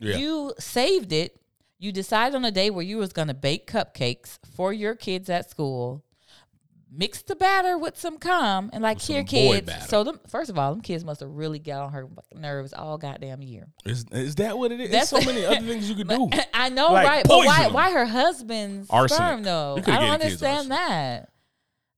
Yeah. You saved it. You decided on a day where you was gonna bake cupcakes for your kids at school. Mix the batter with some cum and like here, kids. batter. So them first of all, them kids must have really got on her nerves all goddamn year. is, is that what it is That's- there's so many other things you could (laughs) do (laughs) I know, Like right? But why? Why her husband's Arsenic. sperm though? I don't gave the kids understand that.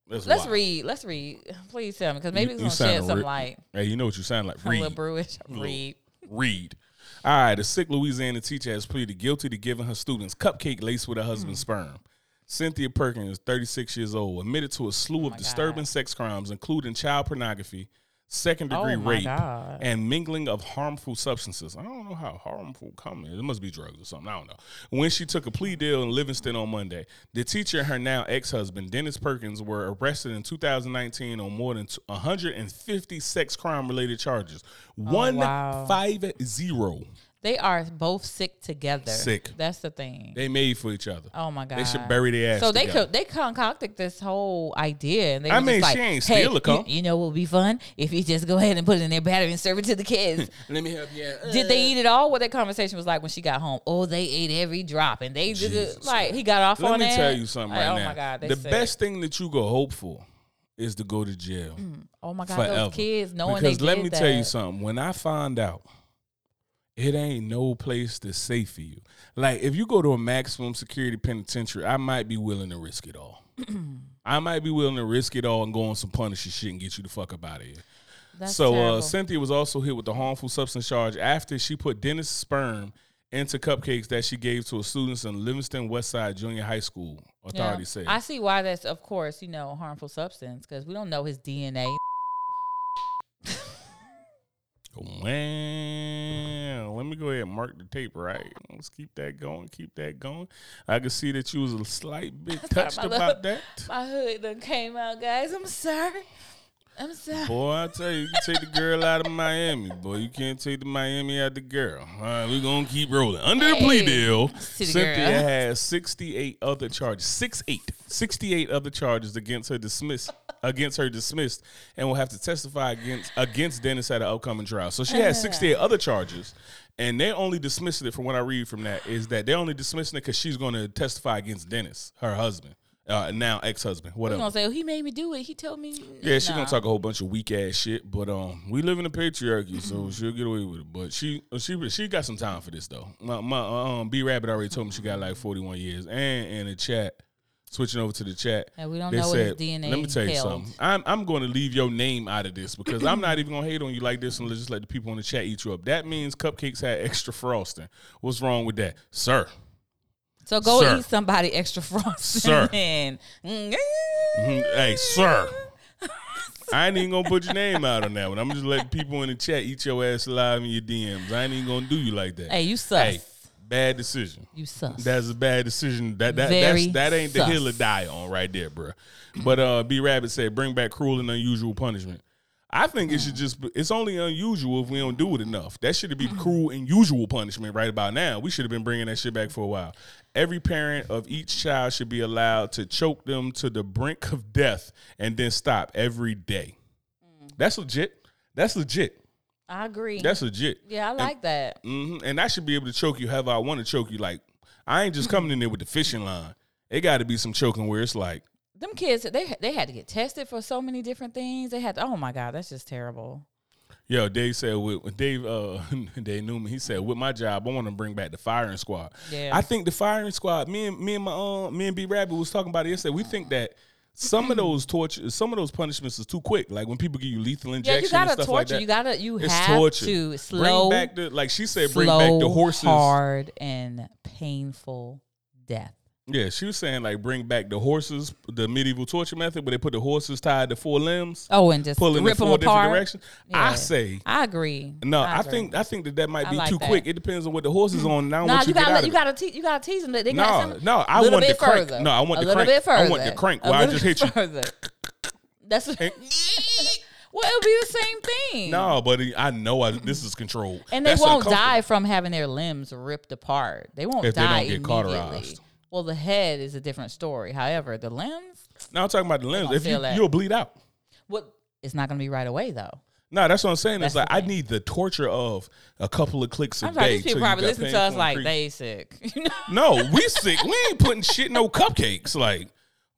That's Let's wild. read. Let's read. Please tell me, because maybe You- it's gonna shed some re- light. Hey, you know what you sound like? A little Read. brewish. Read. Read. All right, a sick Louisiana teacher has pleaded guilty to giving her students cupcake laced with her husband's Hmm. sperm. Cynthia Perkins, 36 years old, admitted to a slew of disturbing God. sex crimes, including child pornography, second oh degree Oh rape, God. and mingling of harmful substances. I don't know how harmful come is. It must be drugs or something. I don't know. When she took a plea deal in Livingston on Monday, the teacher and her now ex-husband, Dennis Perkins, were arrested in 2019 on more than 150 sex crime-related charges. Oh, One Oh, wow. five zero. They are both sick together. Sick. That's the thing. They made for each other. oh my god. They should bury their ass. so they together. could they concocted this whole idea, and they I mean, just she like, ain't hey, steal a cum." You, you know what would be fun if you just go ahead and put it in their battery and serve it to the kids. (laughs) Let me help you. Did they eat it all? What that conversation was like when she got home? Oh, they ate every drop, and they did it like he got off Let on that. Let me tell you something Like, right oh now. my god, the sick. best thing that you go hope for is to go to jail. Mm. Oh my god, forever. those kids knowing because they let me that. tell you something. When I find out, it ain't no place that's safe for you. Like if you go to a maximum security penitentiary, I might be willing to risk it all. (clears throat) I might be willing to risk it all and go on some punisher shit and get you the fuck up out of here. That's so uh. Cynthia was also hit with the harmful substance charge after she put Dennis' sperm into cupcakes that she gave to a students in Livingston Westside Junior High School. Yeah. Authorities say. I see why that's, of course, you know, harmful substance because we don't know his DNA. (laughs) Wow. Let me go ahead and mark the tape right. Let's keep that going. Keep that going. I can see that you was a slight bit (laughs) touched about little- that. My hood done came out, guys. I'm sorry. I'm sorry. Boy, I tell you, you can take the girl out of Miami, boy. You can't take the Miami out of the girl. All right, we're gonna keep rolling. Under the plea deal, Cynthia girl. has 68 other charges. Six eight. 68 other charges against her dismissed against her dismissed and will have to testify against against Dennis at an upcoming trial. So she has uh. 68 other charges. And they're only dismissing it from what I read from that is that they're only dismissing it because she's going to testify against Dennis, her husband, uh, now ex-husband, We're whatever. gonna say, oh, he made me do it. He told me. Yeah, she gonna talk a whole bunch of weak ass shit, but um, we live in a patriarchy, so (laughs) she'll get away with it. But she she she got some time for this though. My, my um B Rabbit already told me she got like forty one years, and in the chat, switching over to the chat, And we don't they know what his said, DNA Let me tell you held. something. I'm I'm going to leave your name out of this because I'm not even gonna hate on you like this and just let the people in the chat eat you up. That means cupcakes had extra frosting. What's wrong with that, sir? So go Sir. eat somebody extra (laughs) frosting. Sir. And, Mhm. Hey, sir. I ain't even gonna put your name out on that one. I'm just letting people in the chat eat your ass alive in your DMs. I ain't even gonna do you like that. Hey, you suck. Hey, bad decision. You sus. That's a bad decision. That that Very that's, that ain't the hill to die on right there, bro. But uh, B Rabbit said, bring back cruel and unusual punishment. I think it should just. It's only unusual if we don't do it enough. That should be cruel and usual punishment right about now. We should have been bringing that shit back for a while. Every parent of each child should be allowed to choke them to the brink of death and then stop every day. That's legit. That's legit. I agree. That's legit. yeah, I like that. hmm And I should be able to choke you however I want to choke you. Like I ain't just coming in there with the fishing line. It got to be some choking where it's like, Them kids, they they had to get tested for so many different things. They had, to, oh my god, that's just terrible. yo, Dave said with Dave uh (laughs) Dave Newman, he said with my job, I want to bring back the firing squad. Yeah. I think the firing squad, me and me and my um me and B Rabbit was talking about it yesterday. We think that some of those torture, some of those punishments is too quick. Like when people give you lethal Yeah, injection you and gotta stuff torture. like that. you gotta. You it's have torture. to slow, bring back the like she said, bring back the horses. hard, and painful death. Yeah, she was saying like bring back the horses, the medieval torture method where they put the horses tied to four limbs, Oh, and just pulling in rip them four different apart. directions. I say I agree. no. I, agree. think I think that that might be like too that. quick. It depends on what the horse is on. Now, Nah, you, you, gotta out let- of you gotta te- you gotta tease them. They No, got no, I want the crank. further. No, I want a the crank. bit further. I want the crank where I just hit you. That's (laughs) what, (laughs) well, it'll be the same thing. No, but I know I, this is controlled. and they That's won't die from having their limbs ripped apart. They won't If they don't get cauterized. Well, the head is a different story. However, the limbs, Now I'm talking about the limbs. If you that. you'll bleed out. what? It's not going to be right away though. No, that's what I'm saying. It's like I need the torture of a couple of clicks a I'm day. these people probably listen to us like creepy. they sick. (laughs) You know? No, we sick. We ain't putting shit in no cupcakes. Like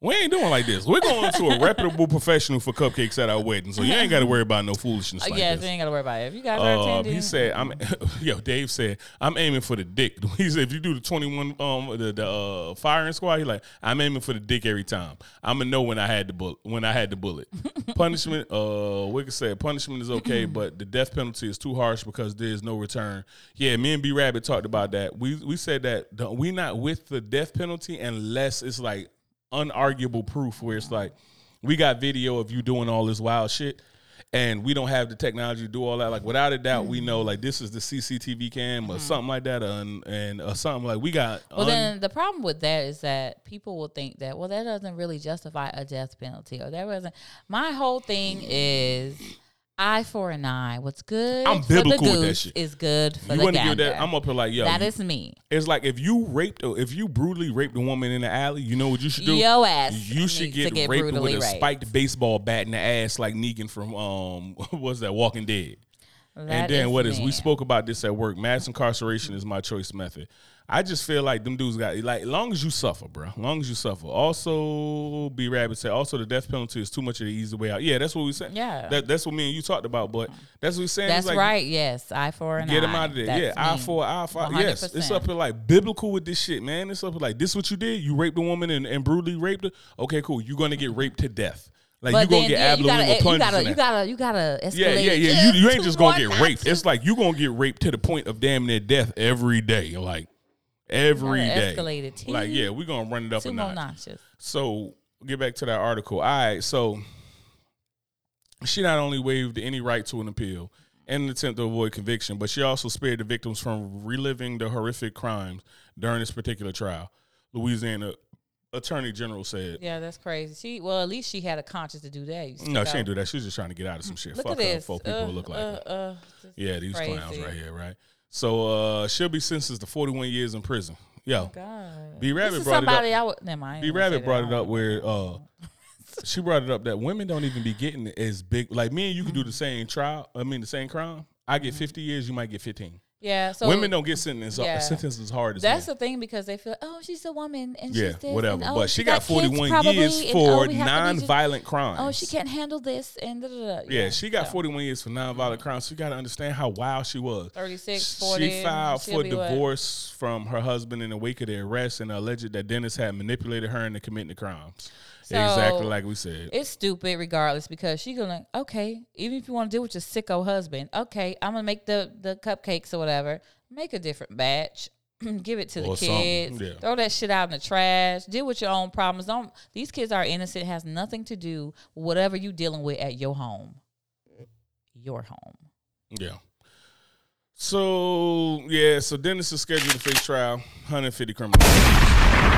we ain't doing like this. We're going to a reputable professional for cupcakes at our wedding, so you ain't got to worry about no foolishness like yeah, this. you ain't got to worry about it. If you guys are Uh, attending, he said, "I'm." (laughs) Yo, Dave said, "I'm aiming for the dick." (laughs) He said, "If you do the 21, um, the, the uh, firing squad, he like, I'm aiming for the dick every time. I'm gonna know when I had the bullet. When I had the bullet. (laughs) punishment, uh, we could say punishment is okay, (clears throat) but the death penalty is too harsh because there is no return. Yeah, me and B Rabbit talked about that. We we said that we not with the death penalty unless it's like unarguable proof where it's like we got video of you doing all this wild shit and we don't have the technology to do all that like without a doubt we know like this is the cctv cam or mm-hmm. something like that and and or something like we got Well, un- then the problem with that is that people will think that well, that doesn't really justify a death penalty, or that wasn't. My whole thing is eye for an eye. What's good I'm for the biblical with that shit. is good for you the gander. that i'm up here like yo that you- is me. it's like if you raped or if you brutally raped a woman in the alley you know what you should do Yo ass you should get, get raped with a raped. spiked baseball bat in the ass like negan from um (laughs) what's that walking dead and then is what is we spoke about this at work. Mass incarceration is my choice method. I just feel like them dudes got like long as you suffer, bro. Long as you suffer. Also, B Rabbit said also the death penalty is too much of the easy way out. Yeah, that's what we said. Yeah. that, that's what me and you talked about. But that's what we saying. That's like, right. Yes, eye for an Get eye. him out of there. That's yeah, eye for eye for eye. Yes, it's 100%. up here like biblical with this shit, man. It's up here like this what you did. You raped a woman and, and brutally raped her. Okay, cool. You're gonna get raped to death. Like But you gonna then, get yeah, you gotta, you gotta, you gotta, you gotta escalate. Yeah, yeah, yeah. You you ain't just gonna get raped. It's like you gonna get raped to the point of damn near death every day. Like every day. escalate. Like yeah, we're gonna run it up two a notch. So get back to that article. All right, so she not only waived any right to an appeal and an attempt to avoid conviction, but she also spared the victims from reliving the horrific crimes during this particular trial. Louisiana Attorney General said. Yeah, that's crazy. She well, at least she had a conscience to do that. No, she ain't out. do that. She was just trying to get out of some shit. Look Fuck at her. this. Folk people uh, look like uh, her. uh, Yeah, these crazy. clowns right here, right? So uh she'll be sentenced to 41 years in prison. Yo, God. B Rabbit brought it up. somebody I would. Never mind. B Rabbit brought it up where uh she brought it up that women don't even be getting as big. Like me and you can do the same trial. I mean the same crime. I get 50 years. You might get 15. Yeah. So women don't get sentenced uh, yeah. sentenced as hard as That's men. the thing because they feel, oh, she's a woman and yeah, she's this, whatever. and, oh, but she got, kids 41 years and, oh, for oh, we have to be just- non-violent crimes. Oh, she can't handle this and da, da, da. Yeah, she got so. 41 years for non-violent crimes. So you got to understand how wild she was. 36, 40. She filed for be what? divorce from her husband in the wake of the arrest and alleged that Dennis had manipulated her into committing the crimes. So, exactly like we said. It's stupid regardless because she gonna okay, even if you want to deal with your sicko husband, okay, I'm gonna make the the cupcakes or whatever. Make a different batch. (clears throat) Give it to the Or something, kids. yeah. Throw that shit out in the trash. Deal with your own problems. Don't these kids are innocent. It has nothing to do with whatever you're dealing with at your home. Your home. Yeah. So yeah, so Dennis is scheduled to face trial, 150 criminal.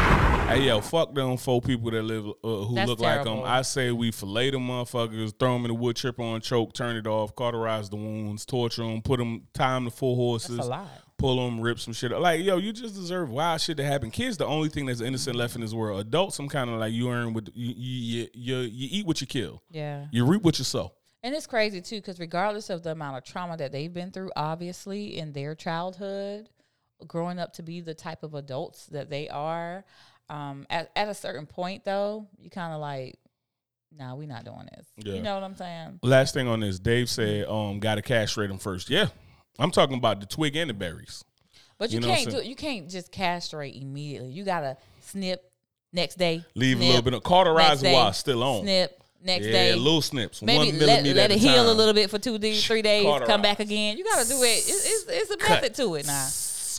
Hey yo, fuck them four people that live uh, who That's look like them. I say we fillet them motherfuckers, throw them in the wood chipper on choke, turn it off, cauterize the wounds, torture them, put them, tie them to four horses, That's a lot. pull them, rip some shit. up. Like yo, you just deserve wild shit to happen. Kids, the only thing that's innocent left in this world. Adults, some kind of like you earn with you you, you you eat what you kill, Yeah. you reap what you sow. And it's crazy too, because regardless of the amount of trauma that they've been through, obviously in their childhood, growing up to be the type of adults that they are, um, at, at a certain point though, you kind of like, nah, we're not doing this. Yeah. You know what I'm saying? Last thing on this, Dave said, um, got to castrate them first. Yeah, I'm talking about the twig and the berries. But you, You know can't do saying? you can't just castrate immediately. You gotta snip next day. Leave a little bit of cauterize day, while still on. Snip next day. yeah, day. little snips. Maybe one let, let it heal a little bit for two days, three days, come back again. You got to do it. It's, it's, it's a Cut. method to it now.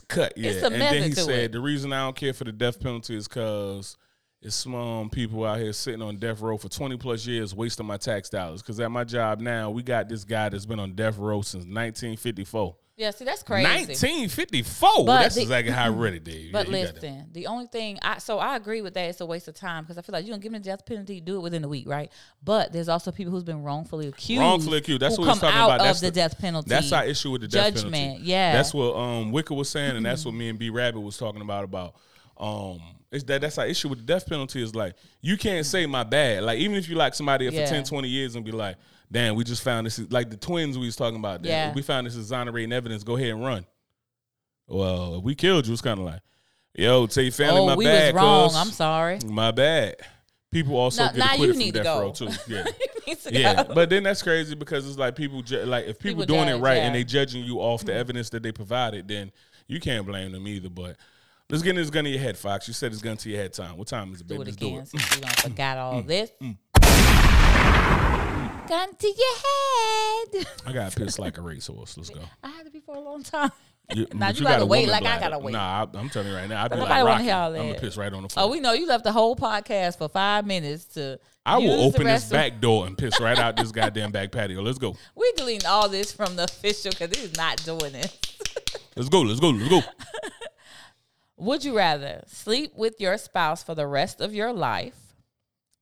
Cut, yeah. It's a and then he said it. the reason I don't care for the death penalty is because it's some people out here sitting on death row for 20 plus years wasting my tax dollars. Because at my job now, we got this guy that's been on death row since 1954. Yeah, see, that's crazy. 1954. But That's the- exactly how (laughs) I read it, Dave. But Yeah, you got that. listen, the only thing I so I agree with that. It's a waste of time because I feel like you don't give them the death penalty, do it within a week, right? But there's also people who's been wrongfully accused, Wrongfully accused. That's what he's come talking out about. That's of the, the- death penalty. That's our issue with the death judgment. penalty. Yeah, That's what um Wicker was saying, and that's what me and B Rabbit was talking about about um it's that that's our issue with the death penalty is like you can't say my bad. Like even if you like somebody for Yeah. 10, 20 years and be like, damn, we just found this like the twins we was talking about. Damn, Yeah. We found this exonerating evidence, go ahead and run. Well, if we killed you, it's kinda like, yo, tell your family oh, my we bad. was wrong. I'm sorry. My bad. People also Now- get now acquitted need from death row (laughs) too. Yeah. To Yeah, go. but then that's crazy because it's like people ju- like if people, People doing it right yeah. and they judging you off the mm-hmm. evidence that they provided, then you can't blame them either. But let's get this gun to your head, Fox. You said it's gun to your head time. What time is it, do baby? it Let's again do it. since you don't forgot Mm, all this. Mm, mm. Gun to your head. I got pissed like a racehorse. Let's go. I had to be for a long time. You, (laughs) Now but you gotta got wait like I gotta wait. Nah, I, I'm telling you right now. I'd be like Rocky. hear all I'm gonna piss right on the oh, floor. Oh, we know you left the whole podcast for five minutes to. I will open this of- back door and piss right out this (laughs) goddamn back patio. Let's go. We deleting all this from the official because he's not doing this. (laughs) Let's go. Let's go. Let's go. Would you rather sleep with your spouse for the rest of your life?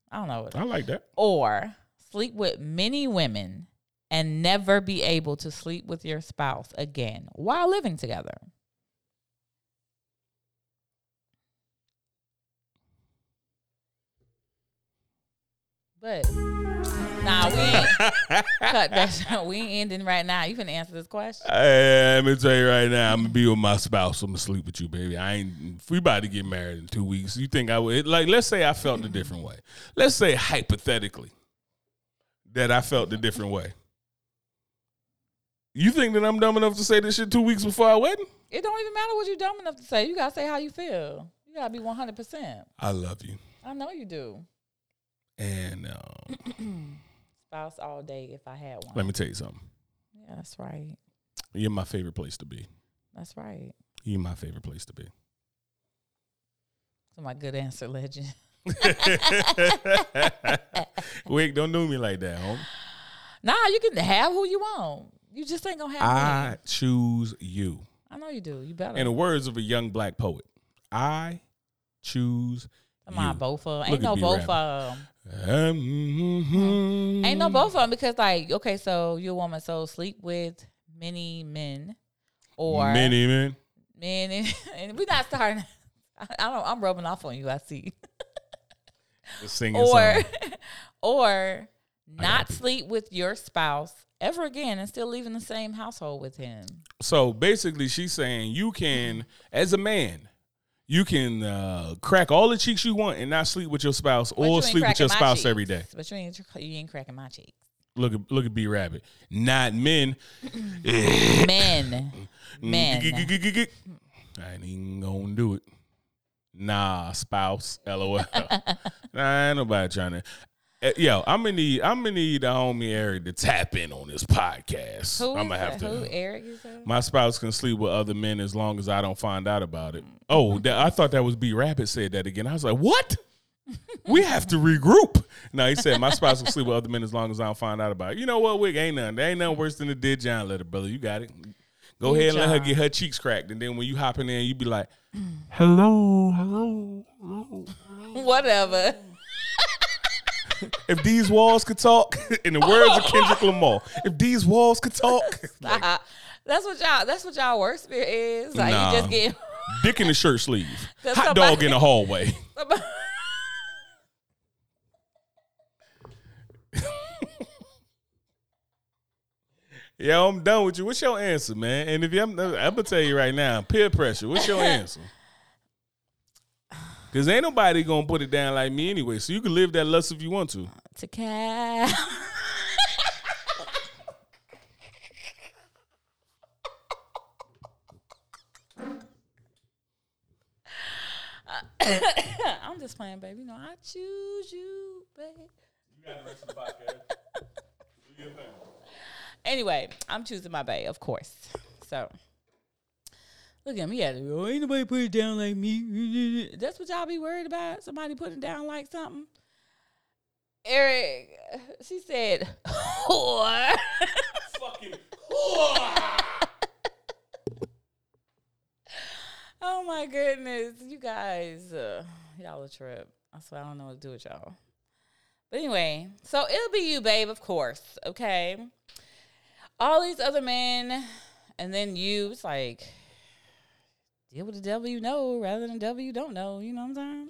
I don't know. I like that. Or sleep with many women and never be able to sleep with your spouse again while living together. But Nah, we ain't (laughs) cut that. We ain't ending right now. You can answer this question. Hey, let me tell you right now, I'm gonna be with my spouse. I'm gonna sleep with you, baby. I ain't. We about to get married in two weeks, you think I would? Like, let's say I felt a different way. Let's say hypothetically that I felt a different way. You think that I'm dumb enough to say this shit two weeks before our wedding? It don't even matter what you're dumb enough to say. You gotta say how you feel. You gotta be 100. percent I love you, I know you do. and um, (clears throat) Spouse all day if I had one. let me tell you something. Yeah, that's right. You're my favorite place to be. That's right. You're my favorite place to be. So my good answer, legend. (laughs) (laughs) Wait, don't do me like that, home. Nah, you can have who you want. You just ain't gonna have me. I choose you. I know you do. You better. In the words of a young black poet, I choose Come on, both of them. Mm-hmm. Ain't no both of them. Ain't no both of them because, like, okay, so you're a woman, so sleep with many men or many men. men, and, (laughs) and we're not starting. I, (laughs) I don't. I'm rubbing off on you. I see. Or, (laughs) or not sleep with your spouse ever again and still live in the same household with him. So basically, she's saying you can, as a man, you can uh, crack all the cheeks you want and not sleep with your spouse, But or ain't sleep with your spouse cheeks. every day. But you ain't you ain't cracking my cheeks. Look at look at B Rabbit. Not men. (coughs) Men, (coughs) men. I ain't even gonna do it. Nah, spouse. LOL. (laughs) nah, ain't nobody trying to. Eh, Yo, I'm gonna need I'm gonna need the homie Eric to tap in on this podcast. Who I'm gonna have that? to. Who Eric? My spouse can sleep with other men as long as I don't find out about it. Oh, that, I thought that was B Rabbit said that again. I was like, what? we have to regroup. No, he said my spouse can sleep with other men as long as I don't find out about it. You know what, Wig? Ain't nothing. There ain't nothing worse than the dead John letter, brother. You got it. Go Dear ahead and let her John. get her cheeks cracked, and then when you hop in there, you be like, mm. "Hello, hello, hello." Whatever. If these walls could talk, (laughs) in the words of Kendrick (laughs) Lamar, if these walls could talk, (laughs) like, that's what y'all. That's what y'all work spirit is. Like Nah. you just get. dick in the shirt sleeve, hot somebody- dog in the hallway. Yo, I'm done with you. What's your answer, man? And if you, I'm, I'm gonna tell you right now, peer pressure. What's your answer? (sighs) Because ain't nobody gonna put it down like me anyway. So you can live that lust if you want to. to cat. (laughs) I'm just playing, baby. You know, I choose you, baby. You got the rest of the babe. Anyway, I'm choosing my babe, of course. So, look at me. Yeah, oh, ain't nobody put it down like me. (laughs) That's what y'all be worried about. Somebody putting down like something. Eric, she said, (laughs) whore. (laughs) Fucking. oh my goodness, you guys, uh, y'all a trip. I swear I don't know what to do with y'all. But anyway, so it'll be you, babe, of course. Okay. All these other men, and then you. It's like deal with the devil you know rather than the devil you don't know. You know what I'm saying?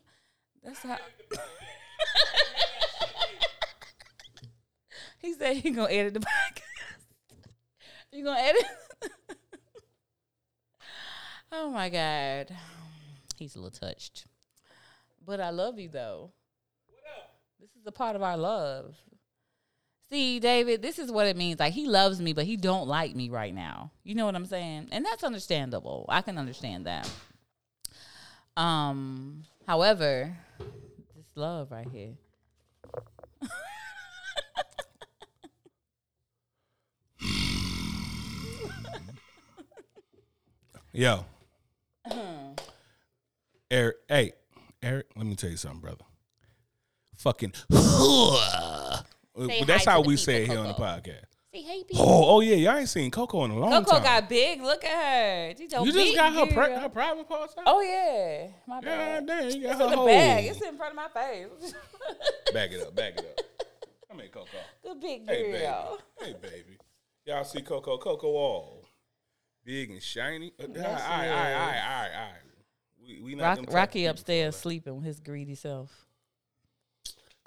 That's how. (laughs) he said he gonna edit the (laughs) podcast. you gonna edit? (laughs) oh my god, he's a little touched. But I love you though. This is a part of our love. See, David, this is what it means. Like he loves me, but he don't like me right now. You know what I'm saying? And that's understandable. I can understand that. Um, however, this love right here. (laughs) Yo. Eric, hey, Eric, let me tell you something, brother. Fucking. Say That's how we say it here on the podcast. See, hey, people. Oh, oh yeah, y'all ain't seen Coco in a long Coco time. Coco got big. Look at her. She's a you just got her, pri- her private parts out? Oh yeah, my God bad. damn, you got It's her in the whole. bag. It's in front of my face. (laughs) Back it up, back it up. Come here, Coco. Good big Hey, baby. girl. Hey, baby. Y'all see Coco? Coco all big and shiny. Uh, All right, all Yes, right, all right, all right, all right. We, we not Rock, them type of Rocky upstairs sleeping with his greedy self.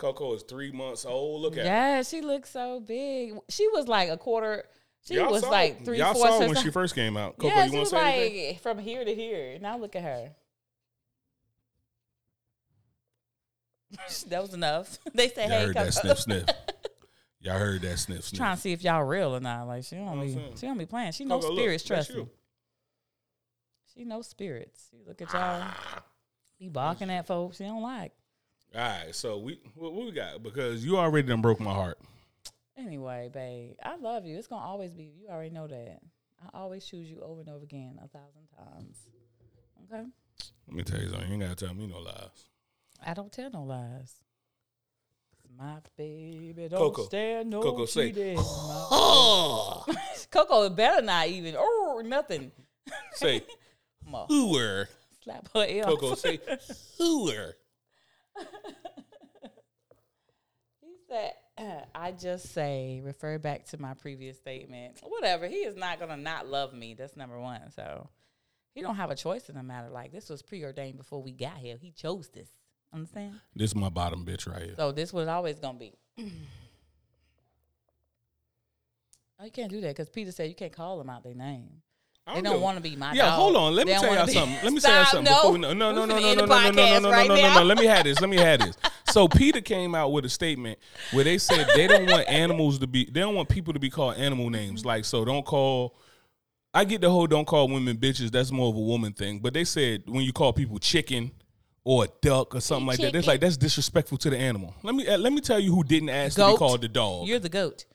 Coco is three months old. Look at her. Yeah, she looks so big. She was like a quarter. She Y'all was saw, like three y'all saw her when she first came out. Coco, yeah, you she want was to say anything? like from here to here. Now look at her. (laughs) that was enough. (laughs) They said, Y'all "Hey, heard Coco." that sniff sniff. (laughs) Y'all heard that sniff sniff. Trying to see if y'all real or not. Like she don't what I'm be, she don't be playing. She knows Coco, look, spirits. that's Trust you. me. She knows spirits. She look at y'all. Ah. Be barking at folks she don't like. All right, so we what, what we got? Because you already done broke my heart. Anyway, babe, I love you. It's gonna always be. You already know that. I always choose you over and over again, a thousand times. Okay. Let me tell you something. You ain't gotta tell me no lies. I don't tell no lies. My baby don't Coco. stand no Coco, say, cheating. My- (laughs) Coco better not even or nothing. Say (laughs) hooer. slap her ear. Coco, say (laughs) hooer. (laughs) He said, (clears throat) I just say, refer back to my previous statement. Whatever. He is not going to not love me. That's number one. So he don't have a choice in the matter. Like, this was preordained before we got here. He chose this. Understand? This is my bottom bitch right here. So this was always going to be. (clears throat) oh, you can't do that because PETA said you can't call them out their name. I They don't want to be my dog. Yeah, dog. hold on. Let They me don't tell wanna y'all be- something. Let me (laughs) tell y'all Stop, something. No, Before we, no, no, no, no, finna no, end no, the no, no, no, no, podcast no, right no, no, now. no. Let me have this. Let me have this. So PETA came out with a statement where they said they don't want animals to be. They don't want people to be called animal names. Like so, don't call. I get the whole don't call women bitches. That's more of a woman thing. But they said when you call people chicken or a duck or something like that, it's chicken. like that's disrespectful to the animal. Let me uh, let me tell you who didn't ask to Goat. be called the dog. You're the goat.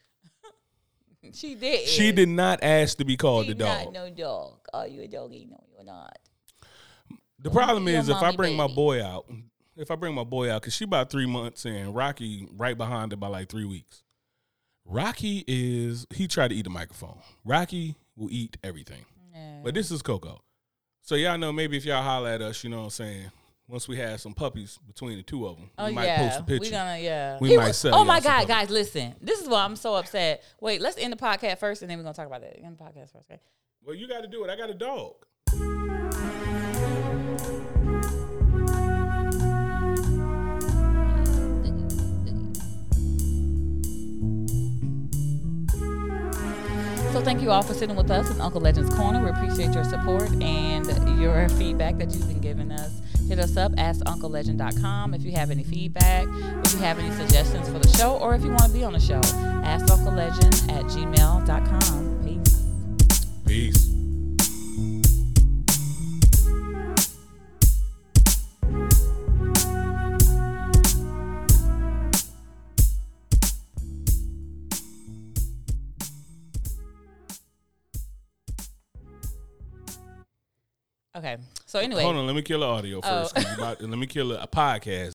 She did. she did not ask to be called She the dog. not no dog. Are you a doggy? No, you're not. The problem is if I bring my boy out, if I bring my boy out, because she about three months and Rocky right behind her by like three weeks. Rocky is he tried to eat the microphone. Rocky will eat everything, Yeah. but this is Coco. So y'all know maybe if y'all holler at us, you know what I'm saying. Once we have some puppies between the two of them, Oh we might yeah, post a picture. We're gonna yeah. We He might was- sell Oh my god, guys, listen. This is why I'm so upset. Wait, let's end the podcast first, and then we're gonna talk about that. End the podcast first, okay? well, you got to do it. I got a dog. So thank you all for sitting with us in Uncle Legend's Corner. We appreciate your support and your feedback that you've been giving us. Hit us up, at askunclelegend.com if you have any feedback, if you have any suggestions for the show, or if you want to be on the show. AskUncleLegend at gmail.com. Peace. Peace. Okay. So anyway. Hold on, let me kill the audio oh. first. Oh. 'cause you about- let me kill a podcast.